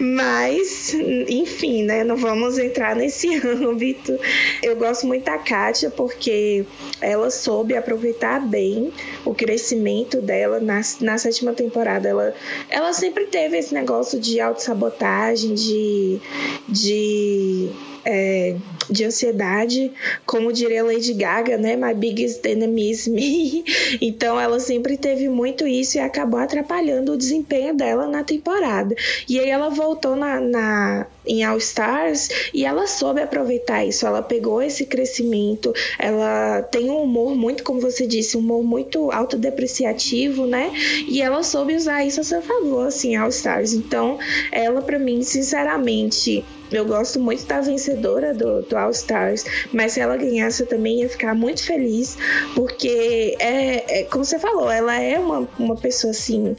Mas, enfim, né? Não vamos entrar nesse âmbito. Eu gosto muito da Kátia porque ela soube aproveitar bem o crescimento dela na, na sétima temporada. Ela, ela sempre teve esse negócio de autossabotagem, de. de é, de ansiedade, como diria Lady Gaga, né? My biggest enemy is me. Então ela sempre teve muito isso e acabou atrapalhando o desempenho dela na temporada. E aí ela voltou na, na em All Stars e ela soube aproveitar isso. Ela pegou esse crescimento, ela tem um humor muito, como você disse, um humor muito autodepreciativo, né? E ela soube usar isso a seu favor, assim, All Stars. Então, ela, para mim, sinceramente, eu gosto muito da vencedora do, do All Stars, mas se ela ganhasse eu também ia ficar muito feliz, porque é, é como você falou, ela é uma, uma pessoa assim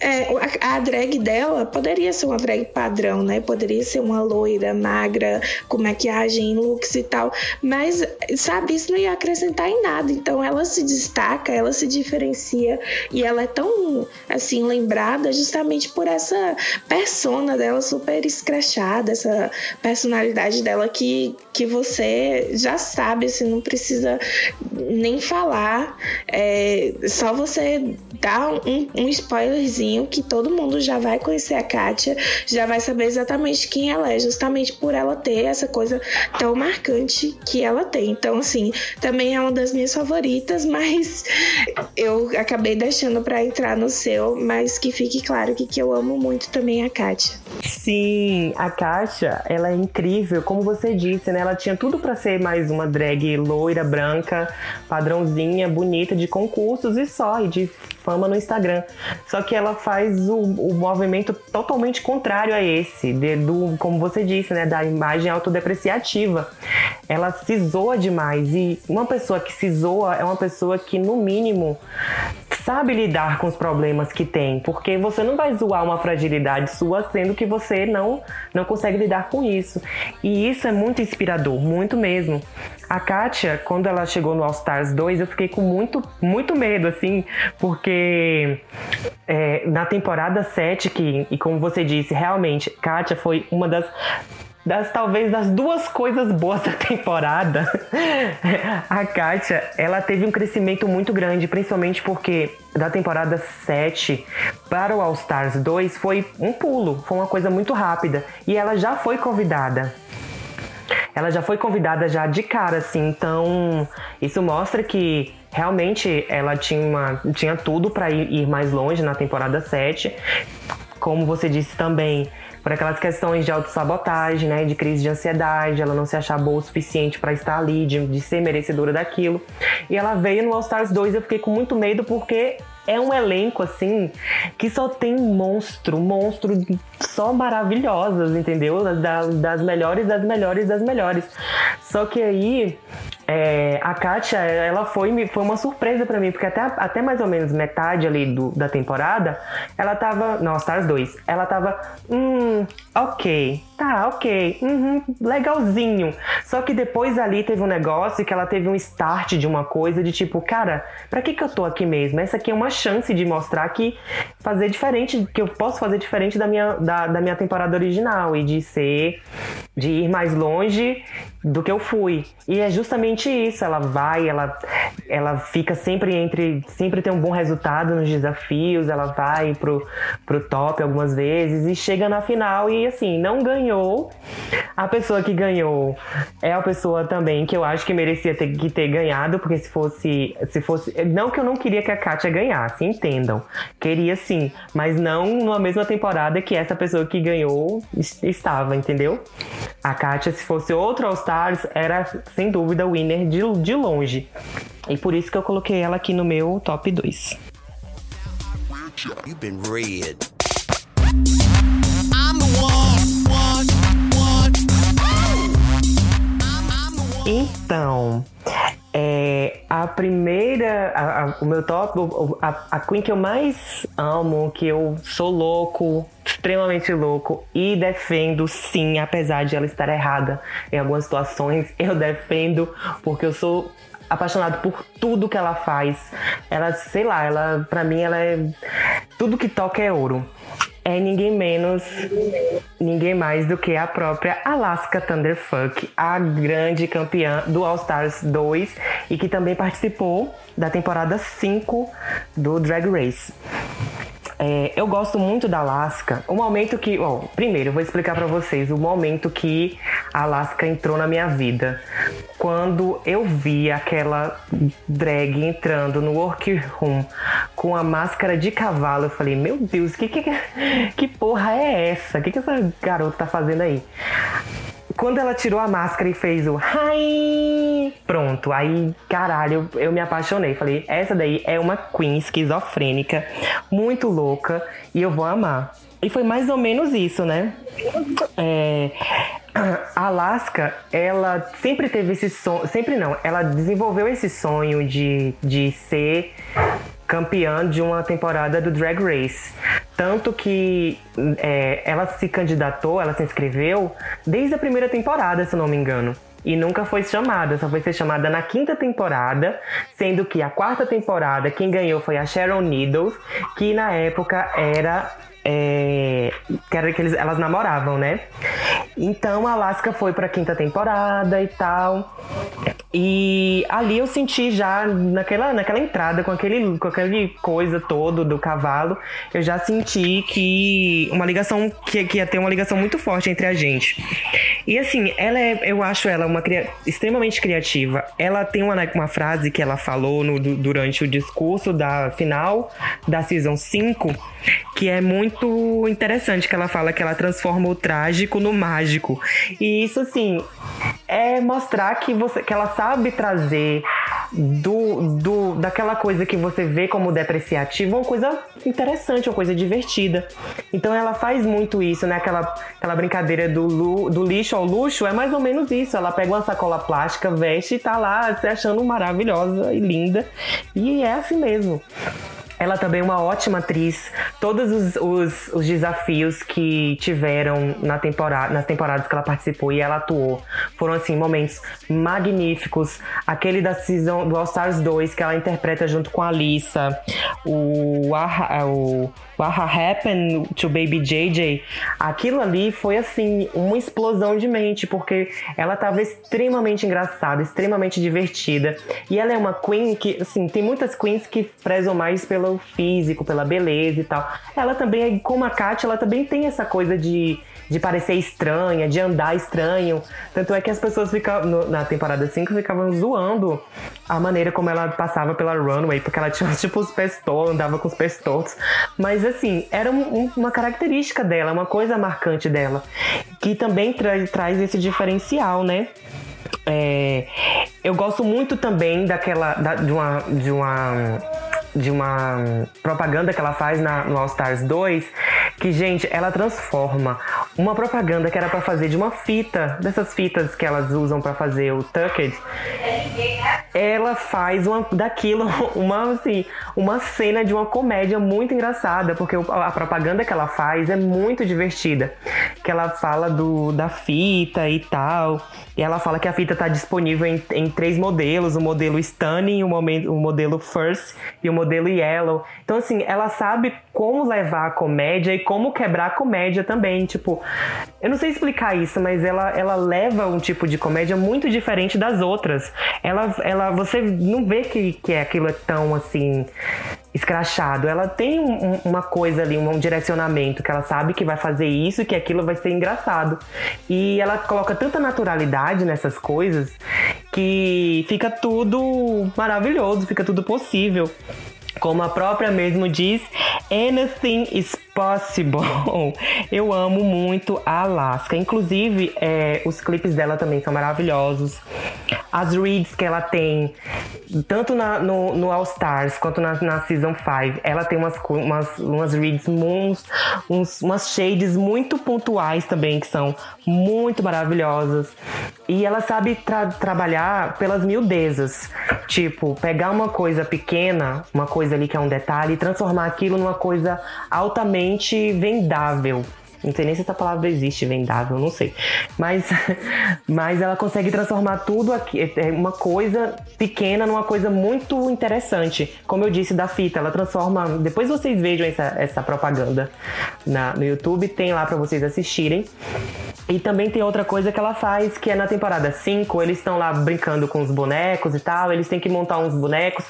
é, a, a, drag dela poderia ser uma drag padrão, né? Poderia ser uma loira, magra, com maquiagem, looks e tal. Mas, sabe, isso não ia acrescentar em nada. Então ela se destaca, ela se diferencia e ela é tão, assim, lembrada justamente por essa persona dela super escrachada, essa personalidade dela que, que você já sabe, assim, não precisa nem falar. É, só você dar um, um spoilerzinho que todo mundo já vai conhecer a Kátia, já vai saber exatamente quem ela é, justamente por ela ter essa coisa tão marcante que ela tem. Então, assim, também é uma das minhas favoritas, mas eu acabei deixando para entrar no seu, mas que fique claro que, que eu amo muito também a Kátia. Sim, a Kátia, ela é incrível, como você disse, né? Ela tinha tudo para ser mais uma drag loira, branca, padrãozinha, bonita, de concursos e só, e de fama no Instagram. Só que ela faz o, o movimento totalmente contrário a esse, de, do, como você disse, né? Da imagem autodepreciativa. Ela se zoa demais. E uma pessoa que se zoa é uma pessoa que, no mínimo, sabe lidar com os problemas que tem, porque você não vai zoar uma fragilidade sua sendo que você não não consegue lidar com isso. E isso é muito inspirador, muito mesmo. A Kátia, quando ela chegou no All Stars 2, eu fiquei com muito, muito medo, assim, porque é, na temporada 7, que, e como você disse, realmente, Kátia foi uma das das talvez das duas coisas boas da temporada, a Kátia, ela teve um crescimento muito grande, principalmente porque da temporada 7 para o All Stars 2 foi um pulo, foi uma coisa muito rápida e ela já foi convidada. Ela já foi convidada já de cara, assim, então isso mostra que realmente ela tinha, uma, tinha tudo para ir, ir mais longe na temporada 7. Como você disse também, por aquelas questões de autossabotagem, né, de crise de ansiedade, ela não se achar boa o suficiente para estar ali, de, de ser merecedora daquilo. E ela veio no All Stars 2 eu fiquei com muito medo porque é um elenco assim que só tem monstro, monstro só maravilhosas, entendeu? Das, das melhores, das melhores, das melhores. Só que aí é, a Kátia, ela foi, foi uma surpresa para mim, porque até, até mais ou menos metade ali do, da temporada, ela tava. Não, Stars 2. Ela tava. Hum, ok. Tá, ok. Uhum, legalzinho. Só que depois ali teve um negócio que ela teve um start de uma coisa de tipo, cara, pra que, que eu tô aqui mesmo? Essa aqui é uma chance de mostrar que fazer diferente, que eu posso fazer diferente da minha, da, da minha temporada original e de ser. de ir mais longe do que eu fui. E é justamente isso, ela vai, ela, ela fica sempre entre, sempre tem um bom resultado nos desafios, ela vai pro, pro top algumas vezes e chega na final e assim, não ganhou. A pessoa que ganhou é a pessoa também que eu acho que merecia ter, que ter ganhado, porque se fosse, se fosse, não que eu não queria que a Kátia ganhasse, entendam. Queria sim, mas não numa mesma temporada que essa pessoa que ganhou estava, entendeu? A Kátia, se fosse outro All Stars, era sem dúvida o winner de, de longe. E por isso que eu coloquei ela aqui no meu top 2. Então, é, a primeira, a, a, o meu top, a, a Queen que eu mais amo, que eu sou louco, extremamente louco e defendo sim, apesar de ela estar errada em algumas situações, eu defendo porque eu sou apaixonado por tudo que ela faz. Ela, sei lá, ela para mim ela é tudo que toca é ouro é ninguém menos, ninguém mais do que a própria Alaska Thunderfuck, a grande campeã do All Stars 2 e que também participou da temporada 5 do Drag Race. É, eu gosto muito da Alaska. O momento que. Bom, primeiro, eu vou explicar para vocês o momento que a Alaska entrou na minha vida. Quando eu vi aquela drag entrando no workroom com a máscara de cavalo, eu falei: Meu Deus, que, que, que porra é essa? O que, que essa garota tá fazendo aí? Quando ela tirou a máscara e fez o Hi! Pronto, aí, caralho, eu, eu me apaixonei. Falei, essa daí é uma queen esquizofrênica, muito louca, e eu vou amar. E foi mais ou menos isso, né? É, a Alaska, ela sempre teve esse sonho. Sempre não, ela desenvolveu esse sonho de, de ser campeã de uma temporada do Drag Race. Tanto que é, ela se candidatou, ela se inscreveu desde a primeira temporada, se não me engano. E nunca foi chamada, só foi ser chamada na quinta temporada, sendo que a quarta temporada quem ganhou foi a Sharon Needles, que na época era é, que era que eles, elas namoravam, né? Então a Alaska foi pra quinta temporada e tal. E ali eu senti já naquela, naquela entrada com aquele com aquele coisa todo do cavalo, eu já senti que uma ligação que, que ia ter uma ligação muito forte entre a gente. E assim, ela é, eu acho ela uma extremamente criativa. Ela tem uma, uma frase que ela falou no, durante o discurso da final da Season 5 que é muito interessante, que ela fala que ela transforma o trágico no mágico. E isso, assim, é mostrar que, você, que ela sabe trazer do, do, daquela coisa que você vê como depreciativa uma coisa interessante, uma coisa divertida. Então ela faz muito isso, né? Aquela, aquela brincadeira do, do lixo ao luxo é mais ou menos isso. Ela pega uma sacola plástica, veste e tá lá se achando maravilhosa e linda. E é assim mesmo. Ela também é uma ótima atriz. Todos os, os, os, desafios que tiveram na temporada, nas temporadas que ela participou e ela atuou foram, assim, momentos magníficos. Aquele da season do All Stars 2, que ela interpreta junto com a Lisa. O, a, o What Happened to Baby JJ, aquilo ali foi assim, uma explosão de mente, porque ela estava extremamente engraçada, extremamente divertida. E ela é uma queen que, assim, tem muitas queens que prezam mais pelo físico, pela beleza e tal. Ela também, como a Kat, ela também tem essa coisa de de parecer estranha, de andar estranho. Tanto é que as pessoas ficavam, na temporada 5 ficavam zoando a maneira como ela passava pela runway, porque ela tinha tipo os pés tortos, andava com os pés tortos. Mas assim, era um, uma característica dela, uma coisa marcante dela, que também tra traz esse diferencial, né? É, eu gosto muito também daquela da, de uma de uma de uma propaganda que ela faz na, no All Stars 2, que, gente, ela transforma uma propaganda que era para fazer de uma fita, dessas fitas que elas usam para fazer o Tucked, ela faz uma, daquilo uma, assim, uma cena de uma comédia muito engraçada, porque a propaganda que ela faz é muito divertida. Que ela fala do, da fita e tal, e ela fala que a fita está disponível em, em, três modelos: o modelo Stunning, o, momento, o modelo First e o modelo Yellow. Então, assim, ela sabe como levar a comédia e como quebrar a comédia também. Tipo, eu não sei explicar isso, mas ela, ela leva um tipo de comédia muito diferente das outras. Ela, ela você não vê que, que aquilo é tão assim escrachado. Ela tem um, uma coisa ali, um direcionamento que ela sabe que vai fazer isso, que aquilo vai ser engraçado. E ela coloca tanta naturalidade nessas coisas que fica tudo maravilhoso, fica tudo possível. Como a própria mesmo diz, anything is possible. Eu amo muito a Alaska. Inclusive, é, os clipes dela também são maravilhosos. As reads que ela tem, tanto na, no, no, All Stars quanto na, na Season 5, ela tem umas, umas, umas reads, uns, uns, umas shades muito pontuais também, que são muito maravilhosas. E ela sabe tra trabalhar pelas miudezas. Tipo, pegar uma coisa pequena, uma coisa ali que é um detalhe, e transformar aquilo numa coisa altamente vendável. Não sei nem se essa palavra existe, vendável, não sei. Mas, mas ela consegue transformar tudo aqui, é, é uma coisa pequena numa coisa muito interessante. Como eu disse da fita, ela transforma. Depois vocês vejam essa, essa propaganda na, no YouTube, tem lá para vocês assistirem. E também tem outra coisa que ela faz, que é na temporada 5, eles estão lá brincando com os bonecos e tal, eles têm que montar uns bonecos.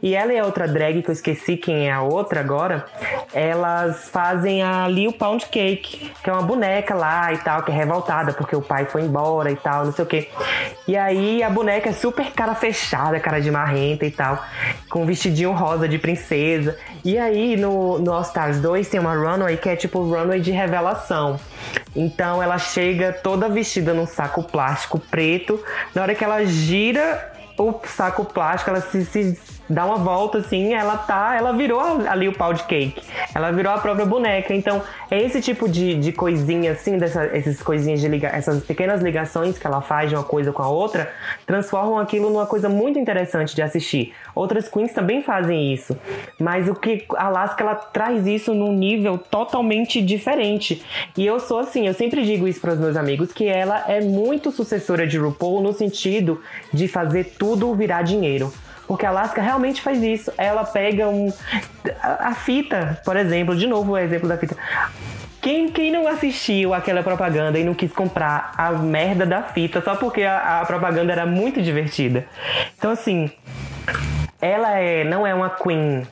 E ela e a outra drag, que eu esqueci quem é a outra agora, elas fazem a Lil Pound Cake, que é uma boneca lá e tal, que é revoltada porque o pai foi embora e tal, não sei o quê. E aí a boneca é super cara fechada, cara de marrenta e tal, com um vestidinho rosa de princesa. E aí no, no All Stars 2 tem uma runway que é tipo runway de revelação. Então ela chega toda vestida num saco plástico preto. Na hora que ela gira o saco plástico, ela se, se dá uma volta assim, ela tá, ela virou ali o pau de cake. Ela virou a própria boneca. Então, é esse tipo de, de coisinha assim, dessa, essas coisinhas de ligar, essas pequenas ligações que ela faz de uma coisa com a outra, transformam aquilo numa coisa muito interessante de assistir. Outras queens também fazem isso, mas o que a Alaska ela traz isso num nível totalmente diferente. E eu sou assim, eu sempre digo isso para os meus amigos que ela é muito sucessora de RuPaul no sentido de fazer tudo virar dinheiro. Porque a Alaska realmente faz isso. Ela pega um. A, fita, por exemplo, de novo o exemplo da fita. Quem, quem não assistiu aquela propaganda e não quis comprar a merda da fita só porque a, a propaganda era muito divertida? Então, assim, ela é, não é uma queen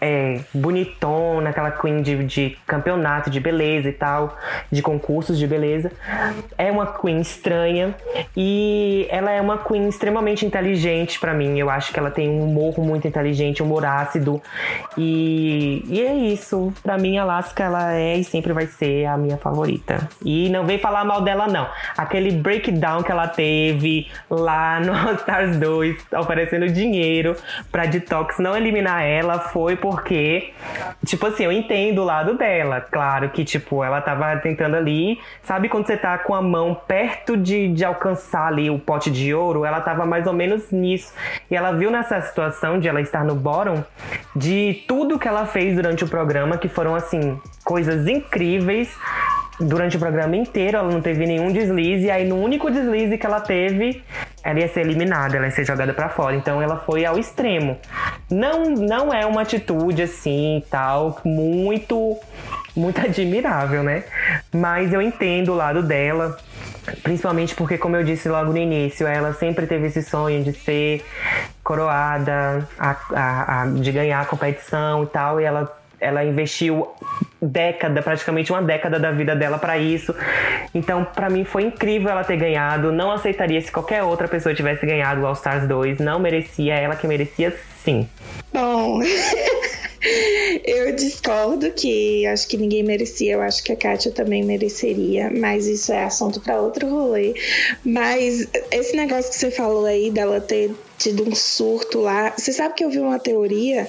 é, bonitona, aquela queen de, de campeonato de beleza e tal, de concursos de beleza. É uma queen estranha e ela é uma queen extremamente inteligente para mim. Eu acho que ela tem um humor muito inteligente, um humor ácido. E, e é isso. Para mim, Alaska ela é e sempre vai ser a minha favorita. E não vem falar mal dela, não. Aquele breakdown que ela teve lá no All Stars 2, oferecendo dinheiro pra Detox não eliminar ela, foi porque, tipo assim, eu entendo o lado dela. Claro que, tipo, ela tava tentando ali. Sabe quando você tá com a mão perto de, de alcançar ali o pote de ouro? Ela tava mais ou menos nisso. E ela viu nessa situação de ela estar no bottom, de tudo que ela fez durante o programa, que foram, assim, coisas incríveis durante o programa inteiro, ela não teve nenhum deslize, e aí no único deslize que ela teve, ela ia ser eliminada, ela ia ser jogada para fora. Então ela foi ao extremo. Não, não é uma atitude assim, tal, muito muito admirável, né? Mas eu entendo o lado dela, principalmente porque, como eu disse logo no início, ela sempre teve esse sonho de ser coroada, a, a, a, de ganhar a competição e tal, e ela ela investiu década, praticamente uma década da vida dela para isso. Então, para mim foi incrível ela ter ganhado. Não aceitaria se qualquer outra pessoa tivesse ganhado o All Stars 2. Não merecia, ela que merecia sim. Bom, eu discordo que acho que ninguém merecia. Eu acho que a Kátia também mereceria, mas isso é assunto para outro rolê. Mas esse negócio que você falou aí dela ter tido um surto lá. Você sabe que eu vi uma teoria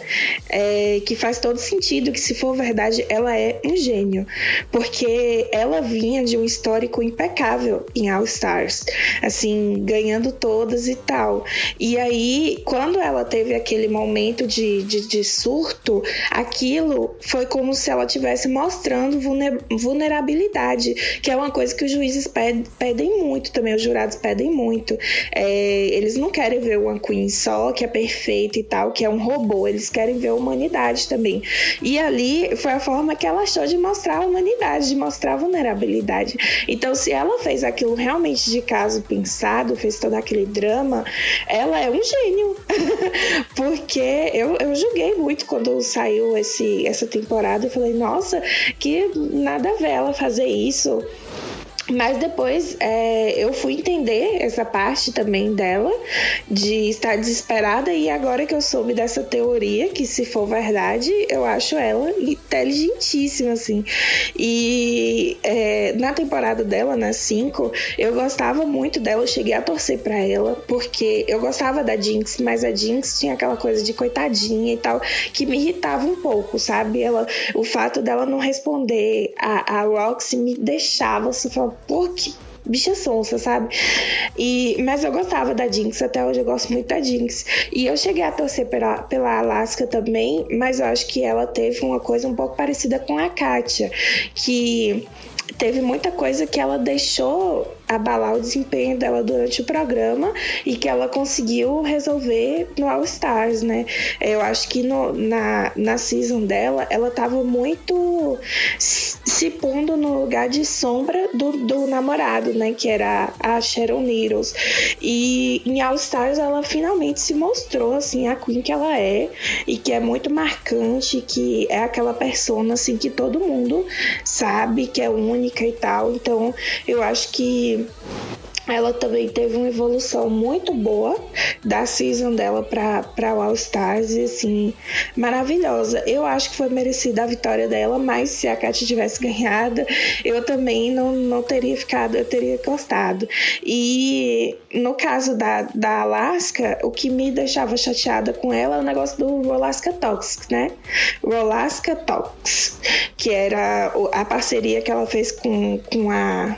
é, que faz todo sentido, que se for verdade, ela é um gênio. Porque ela vinha de um histórico impecável em All Stars. Assim, ganhando todas e tal. E aí, quando ela teve aquele momento de, de, de surto, aquilo foi como se ela estivesse mostrando vulnerabilidade, que é uma coisa que os juízes pedem, muito também, os jurados pedem muito. É, eles não querem ver uma Queen só, que é perfeita e tal, que é um robô. Eles querem ver a humanidade também. E ali foi a forma que ela achou de mostrar a humanidade, de mostrar a vulnerabilidade. Então, se ela fez aquilo realmente de caso pensado, fez todo aquele drama, ela é um gênio. Porque eu, eu julguei muito quando saiu esse, essa temporada. Eu falei, nossa, que nada a ver ela fazer isso. Mas depois é, eu fui entender essa parte também dela, de estar desesperada, e agora que eu soube dessa teoria, que se for verdade, eu acho ela inteligentíssima, assim. E é, na temporada dela, na 5, eu gostava muito dela, eu cheguei a torcer para ela, porque eu gostava da Jinx, mas a Jinx tinha aquela coisa de coitadinha e tal, que me irritava um pouco, sabe? Ela, o fato dela não responder a, a Roxy me deixava assim, falando, pô, que bicha sonsa, sabe? E, mas eu gostava da Jinx, até hoje eu gosto muito da Jinx. E eu cheguei a torcer pela, pela Alaska também, mas eu acho que ela teve uma coisa um pouco parecida com a Katia, que teve muita coisa que ela deixou abalar o desempenho dela durante o programa e que ela conseguiu resolver no All Stars, né? Eu acho que no, na, na season dela, ela tava muito se pondo no lugar de sombra do, do namorado, né? Que era a Sharon Needles. E em All Stars ela finalmente se mostrou, assim, a Queen que ela é e que é muito marcante, que é aquela persona, assim, que todo mundo sabe que é única e tal. Então, eu acho que ela também teve uma evolução muito boa da season dela para o All Stars e assim, maravilhosa. Eu acho que foi merecida a vitória dela, mas se a Katia tivesse ganhado, eu também não, não teria ficado, eu teria gostado. E no caso da, da Alaska, o que me deixava chateada com ela é o negócio do Rolaska Talks, né? Rolaska Talks, que era a parceria que ela fez com, com a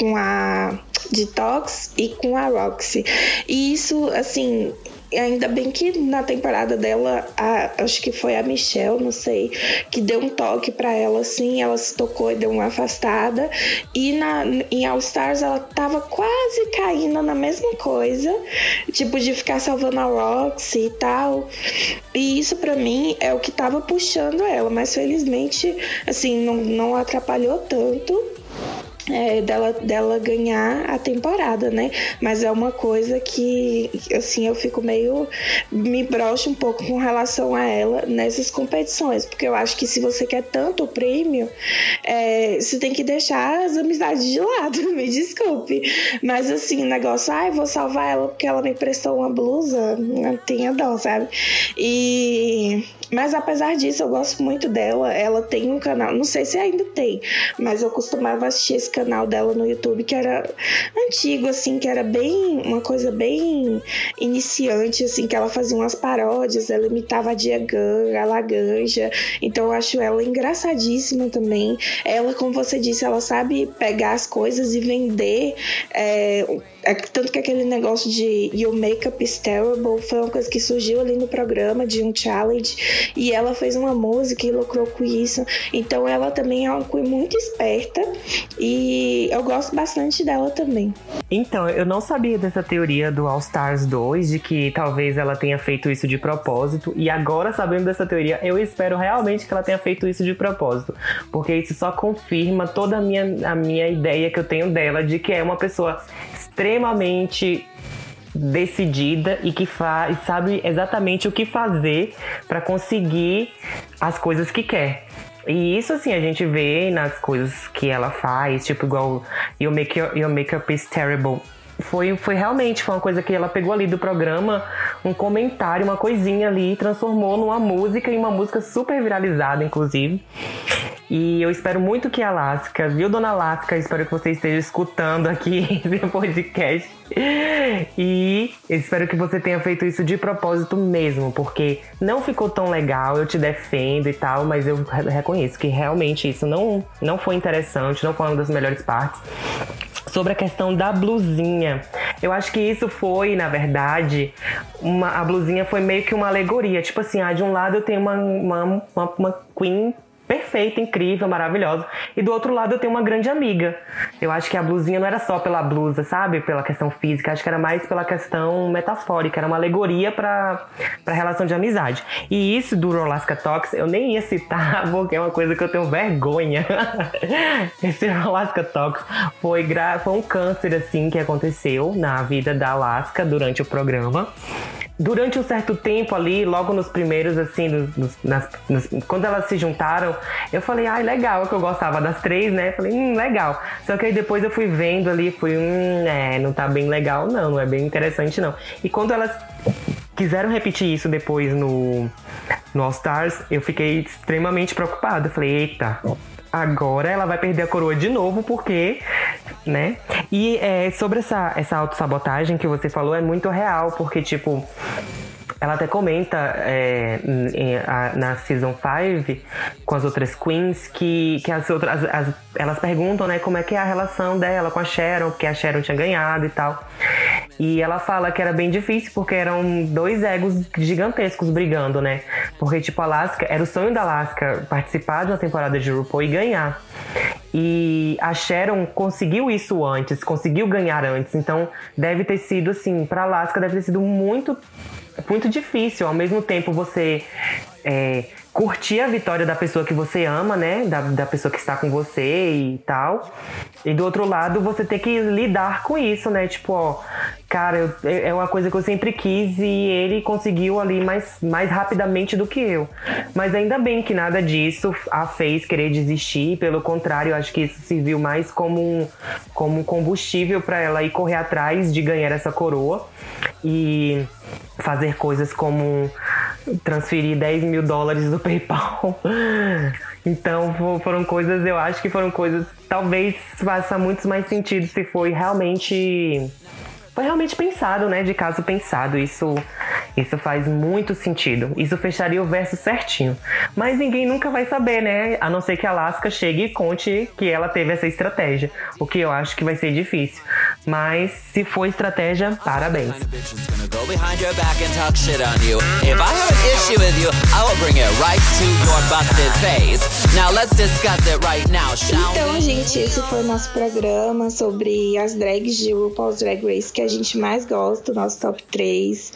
com a Detox e com a Roxy. E isso, assim, ainda bem que na temporada dela, a, acho que foi a Michelle, não sei, que deu um toque para ela assim, ela se tocou e deu uma afastada. E na, em All Stars ela tava quase caindo na mesma coisa, tipo de ficar salvando a Roxy e tal. E isso para mim é o que tava puxando ela, mas felizmente assim não, não atrapalhou tanto. É, dela, dela ganhar a temporada, né? Mas é uma coisa que, assim, eu fico meio. me broxo um pouco com relação a ela nessas competições, porque eu acho que se você quer tanto o prêmio, é, você tem que deixar as amizades de lado, me desculpe. Mas, assim, o negócio, ai, ah, vou salvar ela porque ela me prestou uma blusa, tenha dó, sabe? E mas apesar disso, eu gosto muito dela. Ela tem um canal, não sei se ainda tem, mas eu costumava assistir esse canal dela no YouTube que era antigo, assim, que era bem uma coisa bem iniciante, assim, que ela fazia umas paródias, ela imitava a Diagan, a Laganja. Então eu acho ela engraçadíssima também. Ela, como você disse, ela sabe pegar as coisas e vender. É, tanto que aquele negócio de Your Makeup is Terrible foi uma coisa que surgiu ali no programa de um challenge e ela fez uma música e lucrou com isso. Então ela também é uma Queen muito esperta e eu gosto bastante dela também. Então, eu não sabia dessa teoria do All Stars 2, de que talvez ela tenha feito isso de propósito. E agora, sabendo dessa teoria, eu espero realmente que ela tenha feito isso de propósito. Porque isso só confirma toda a minha, a minha ideia que eu tenho dela de que é uma pessoa extremamente decidida e que faz, sabe exatamente o que fazer para conseguir as coisas que quer. E isso, assim, a gente vê nas coisas que ela faz, tipo, igual Your, make your, your Makeup is Terrible. Foi, foi realmente foi uma coisa que ela pegou ali do programa, um comentário, uma coisinha ali, transformou numa música e uma música super viralizada, inclusive. E eu espero muito que a Alaska, viu, dona Alaska? Espero que você esteja escutando aqui esse podcast. E espero que você tenha feito isso de propósito mesmo, porque não ficou tão legal, eu te defendo e tal, mas eu reconheço que realmente isso não, não foi interessante, não foi uma das melhores partes sobre a questão da blusinha. Eu acho que isso foi, na verdade, uma, a blusinha foi meio que uma alegoria. Tipo assim, ah, de um lado eu tenho uma, uma, uma, uma queen perfeita, incrível, maravilhosa. E do outro lado eu tenho uma grande amiga. Eu acho que a blusinha não era só pela blusa, sabe? Pela questão física, acho que era mais pela questão metafórica, era uma alegoria para a relação de amizade. E isso do Rolaska Talks eu nem ia citar, porque é uma coisa que eu tenho vergonha. Esse Rolaska Talks foi, foi um câncer assim que aconteceu na vida da Alaska durante o programa durante um certo tempo ali, logo nos primeiros, assim, nos, nas, nos, quando elas se juntaram, eu falei, ai, legal, que eu gostava das três, né? Falei, hum, legal. Só que aí depois eu fui vendo ali, fui, hum, é, não tá bem legal, não, não é bem interessante, não. E quando elas quiseram repetir isso depois no, no All Stars, eu fiquei extremamente preocupado. Eu falei, eita, agora ela vai perder a coroa de novo, porque, né? E é, sobre essa, essa autossabotagem que você falou, é muito real, porque, tipo, ela até comenta é, na Season 5 com as outras queens que, que as outras as, as, elas perguntam né, como é que é a relação dela com a Sharon, porque a Sharon tinha ganhado e tal. E ela fala que era bem difícil porque eram dois egos gigantescos brigando, né? Porque, tipo, Alaska, era o sonho da Alaska participar de uma temporada de RuPaul e ganhar. E a Sharon conseguiu isso antes, conseguiu ganhar antes. Então, deve ter sido, assim, pra Alaska, deve ter sido muito muito difícil. Ao mesmo tempo, você é, curtir a vitória da pessoa que você ama, né? Da, da pessoa que está com você e tal. E do outro lado, você ter que lidar com isso, né? Tipo, ó, cara, eu, é, é uma coisa que eu sempre quis e ele conseguiu ali mais, mais rapidamente do que eu. Mas ainda bem que nada disso a fez querer desistir. Pelo contrário, eu acho que isso serviu mais como um, como combustível para ela ir correr atrás de ganhar essa coroa e fazer coisas como transferir 10 mil dólares do PayPal. Então foram coisas, eu acho que foram coisas, talvez faça muito mais sentido se foi realmente foi realmente pensado, né? De caso pensado. Isso, isso faz muito sentido. Isso fecharia o verso certinho. Mas ninguém nunca vai saber, né? A não ser que a Alaska chegue e conte que ela teve essa estratégia. O que eu acho que vai ser difícil. Mas se for estratégia, parabéns. Então, gente, esse foi o nosso programa sobre as drags de RuPaul's Drag Race que a gente mais gosta, o nosso top 3.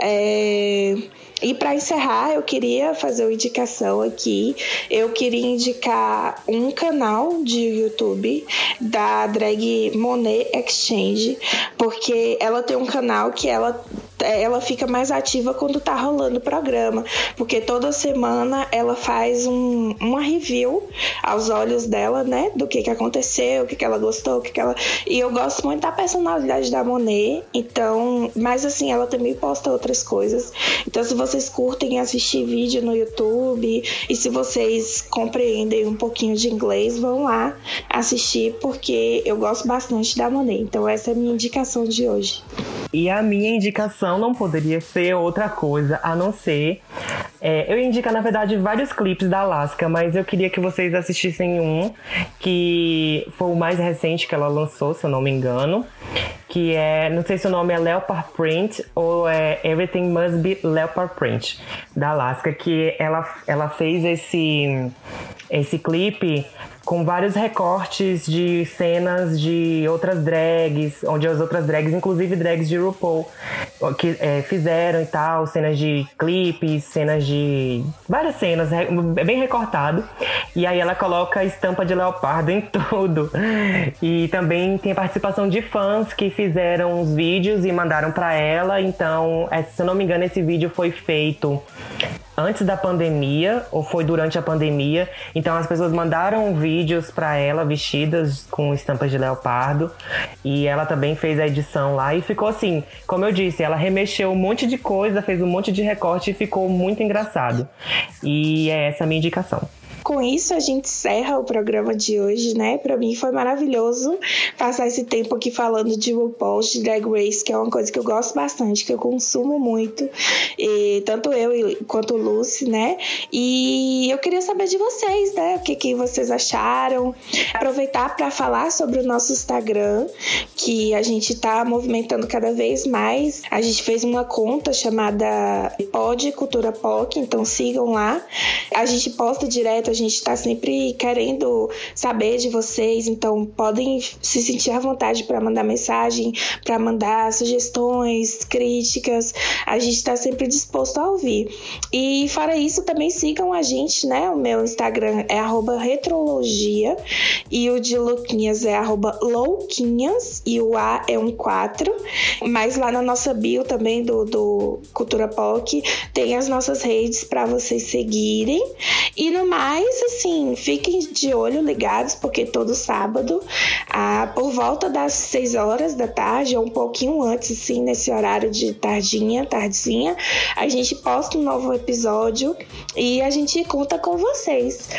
É... E para encerrar, eu queria fazer uma indicação aqui. Eu queria indicar um canal de YouTube da drag Monet Exchange, porque ela tem um canal que ela ela fica mais ativa quando tá rolando o programa, porque toda semana ela faz um, uma review aos olhos dela, né, do que que aconteceu, o que que ela gostou, o que que ela... E eu gosto muito da personalidade da Monet, então... Mas assim, ela também posta outras coisas. Então se vocês curtem assistir vídeo no YouTube e se vocês compreendem um pouquinho de inglês, vão lá assistir, porque eu gosto bastante da Monet. Então essa é a minha indicação de hoje. E a minha indicação não poderia ser outra coisa a não ser. É, eu indico, na verdade, vários clipes da Alaska, mas eu queria que vocês assistissem um que foi o mais recente que ela lançou, se eu não me engano. Que é, não sei se o nome é Leopard Print ou é Everything Must Be Leopard Print, da Alaska, que ela, ela fez esse, esse clipe com vários recortes de cenas de outras drags, onde as outras drags, inclusive drags de RuPaul, que é, fizeram e tal, cenas de clipes, cenas de. várias cenas, é bem recortado. E aí ela coloca estampa de leopardo em tudo. E também tem a participação de fãs que fizeram os vídeos e mandaram para ela. Então, é, se eu não me engano, esse vídeo foi feito antes da pandemia ou foi durante a pandemia. Então as pessoas mandaram vídeos para ela vestidas com estampas de leopardo e ela também fez a edição lá e ficou assim, como eu disse, ela remexeu um monte de coisa, fez um monte de recorte e ficou muito engraçado. E é essa a minha indicação com isso a gente encerra o programa de hoje, né? Para mim foi maravilhoso passar esse tempo aqui falando de RuPaul, de Drag Race, que é uma coisa que eu gosto bastante, que eu consumo muito, e tanto eu quanto o Lucy, né? E eu queria saber de vocês, né? O que, que vocês acharam. Aproveitar para falar sobre o nosso Instagram, que a gente tá movimentando cada vez mais. A gente fez uma conta chamada Pod Cultura POC, então sigam lá. A gente posta direto, gente está sempre querendo saber de vocês, então podem se sentir à vontade para mandar mensagem, para mandar sugestões, críticas. A gente está sempre disposto a ouvir. E fora isso, também sigam a gente, né? O meu Instagram é retrologia e o de Luquinhas é louquinhas e o A é um 4. Mas lá na nossa bio também do, do Cultura POC tem as nossas redes para vocês seguirem. E no mais, mas assim, fiquem de olho ligados, porque todo sábado, ah, por volta das 6 horas da tarde, ou um pouquinho antes, assim, nesse horário de tardinha, tardezinha, a gente posta um novo episódio e a gente conta com vocês.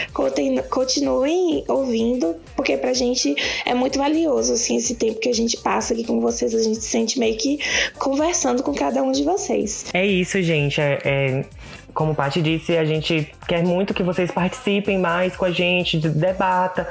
continuem ouvindo, porque pra gente é muito valioso, assim, esse tempo que a gente passa aqui com vocês. A gente se sente meio que conversando com cada um de vocês. É isso, gente. É, é como Paty disse, a gente quer muito que vocês participem mais com a gente, debata,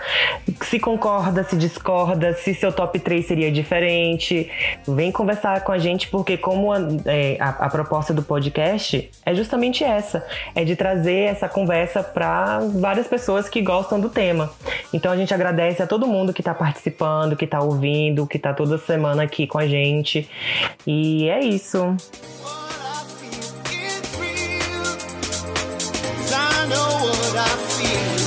se concorda, se discorda, se seu top 3 seria diferente. Vem conversar com a gente, porque como a, é, a, a proposta do podcast é justamente essa, é de trazer essa conversa para várias pessoas que gostam do tema. Então a gente agradece a todo mundo que está participando, que está ouvindo, que está toda semana aqui com a gente. E é isso. know what I feel.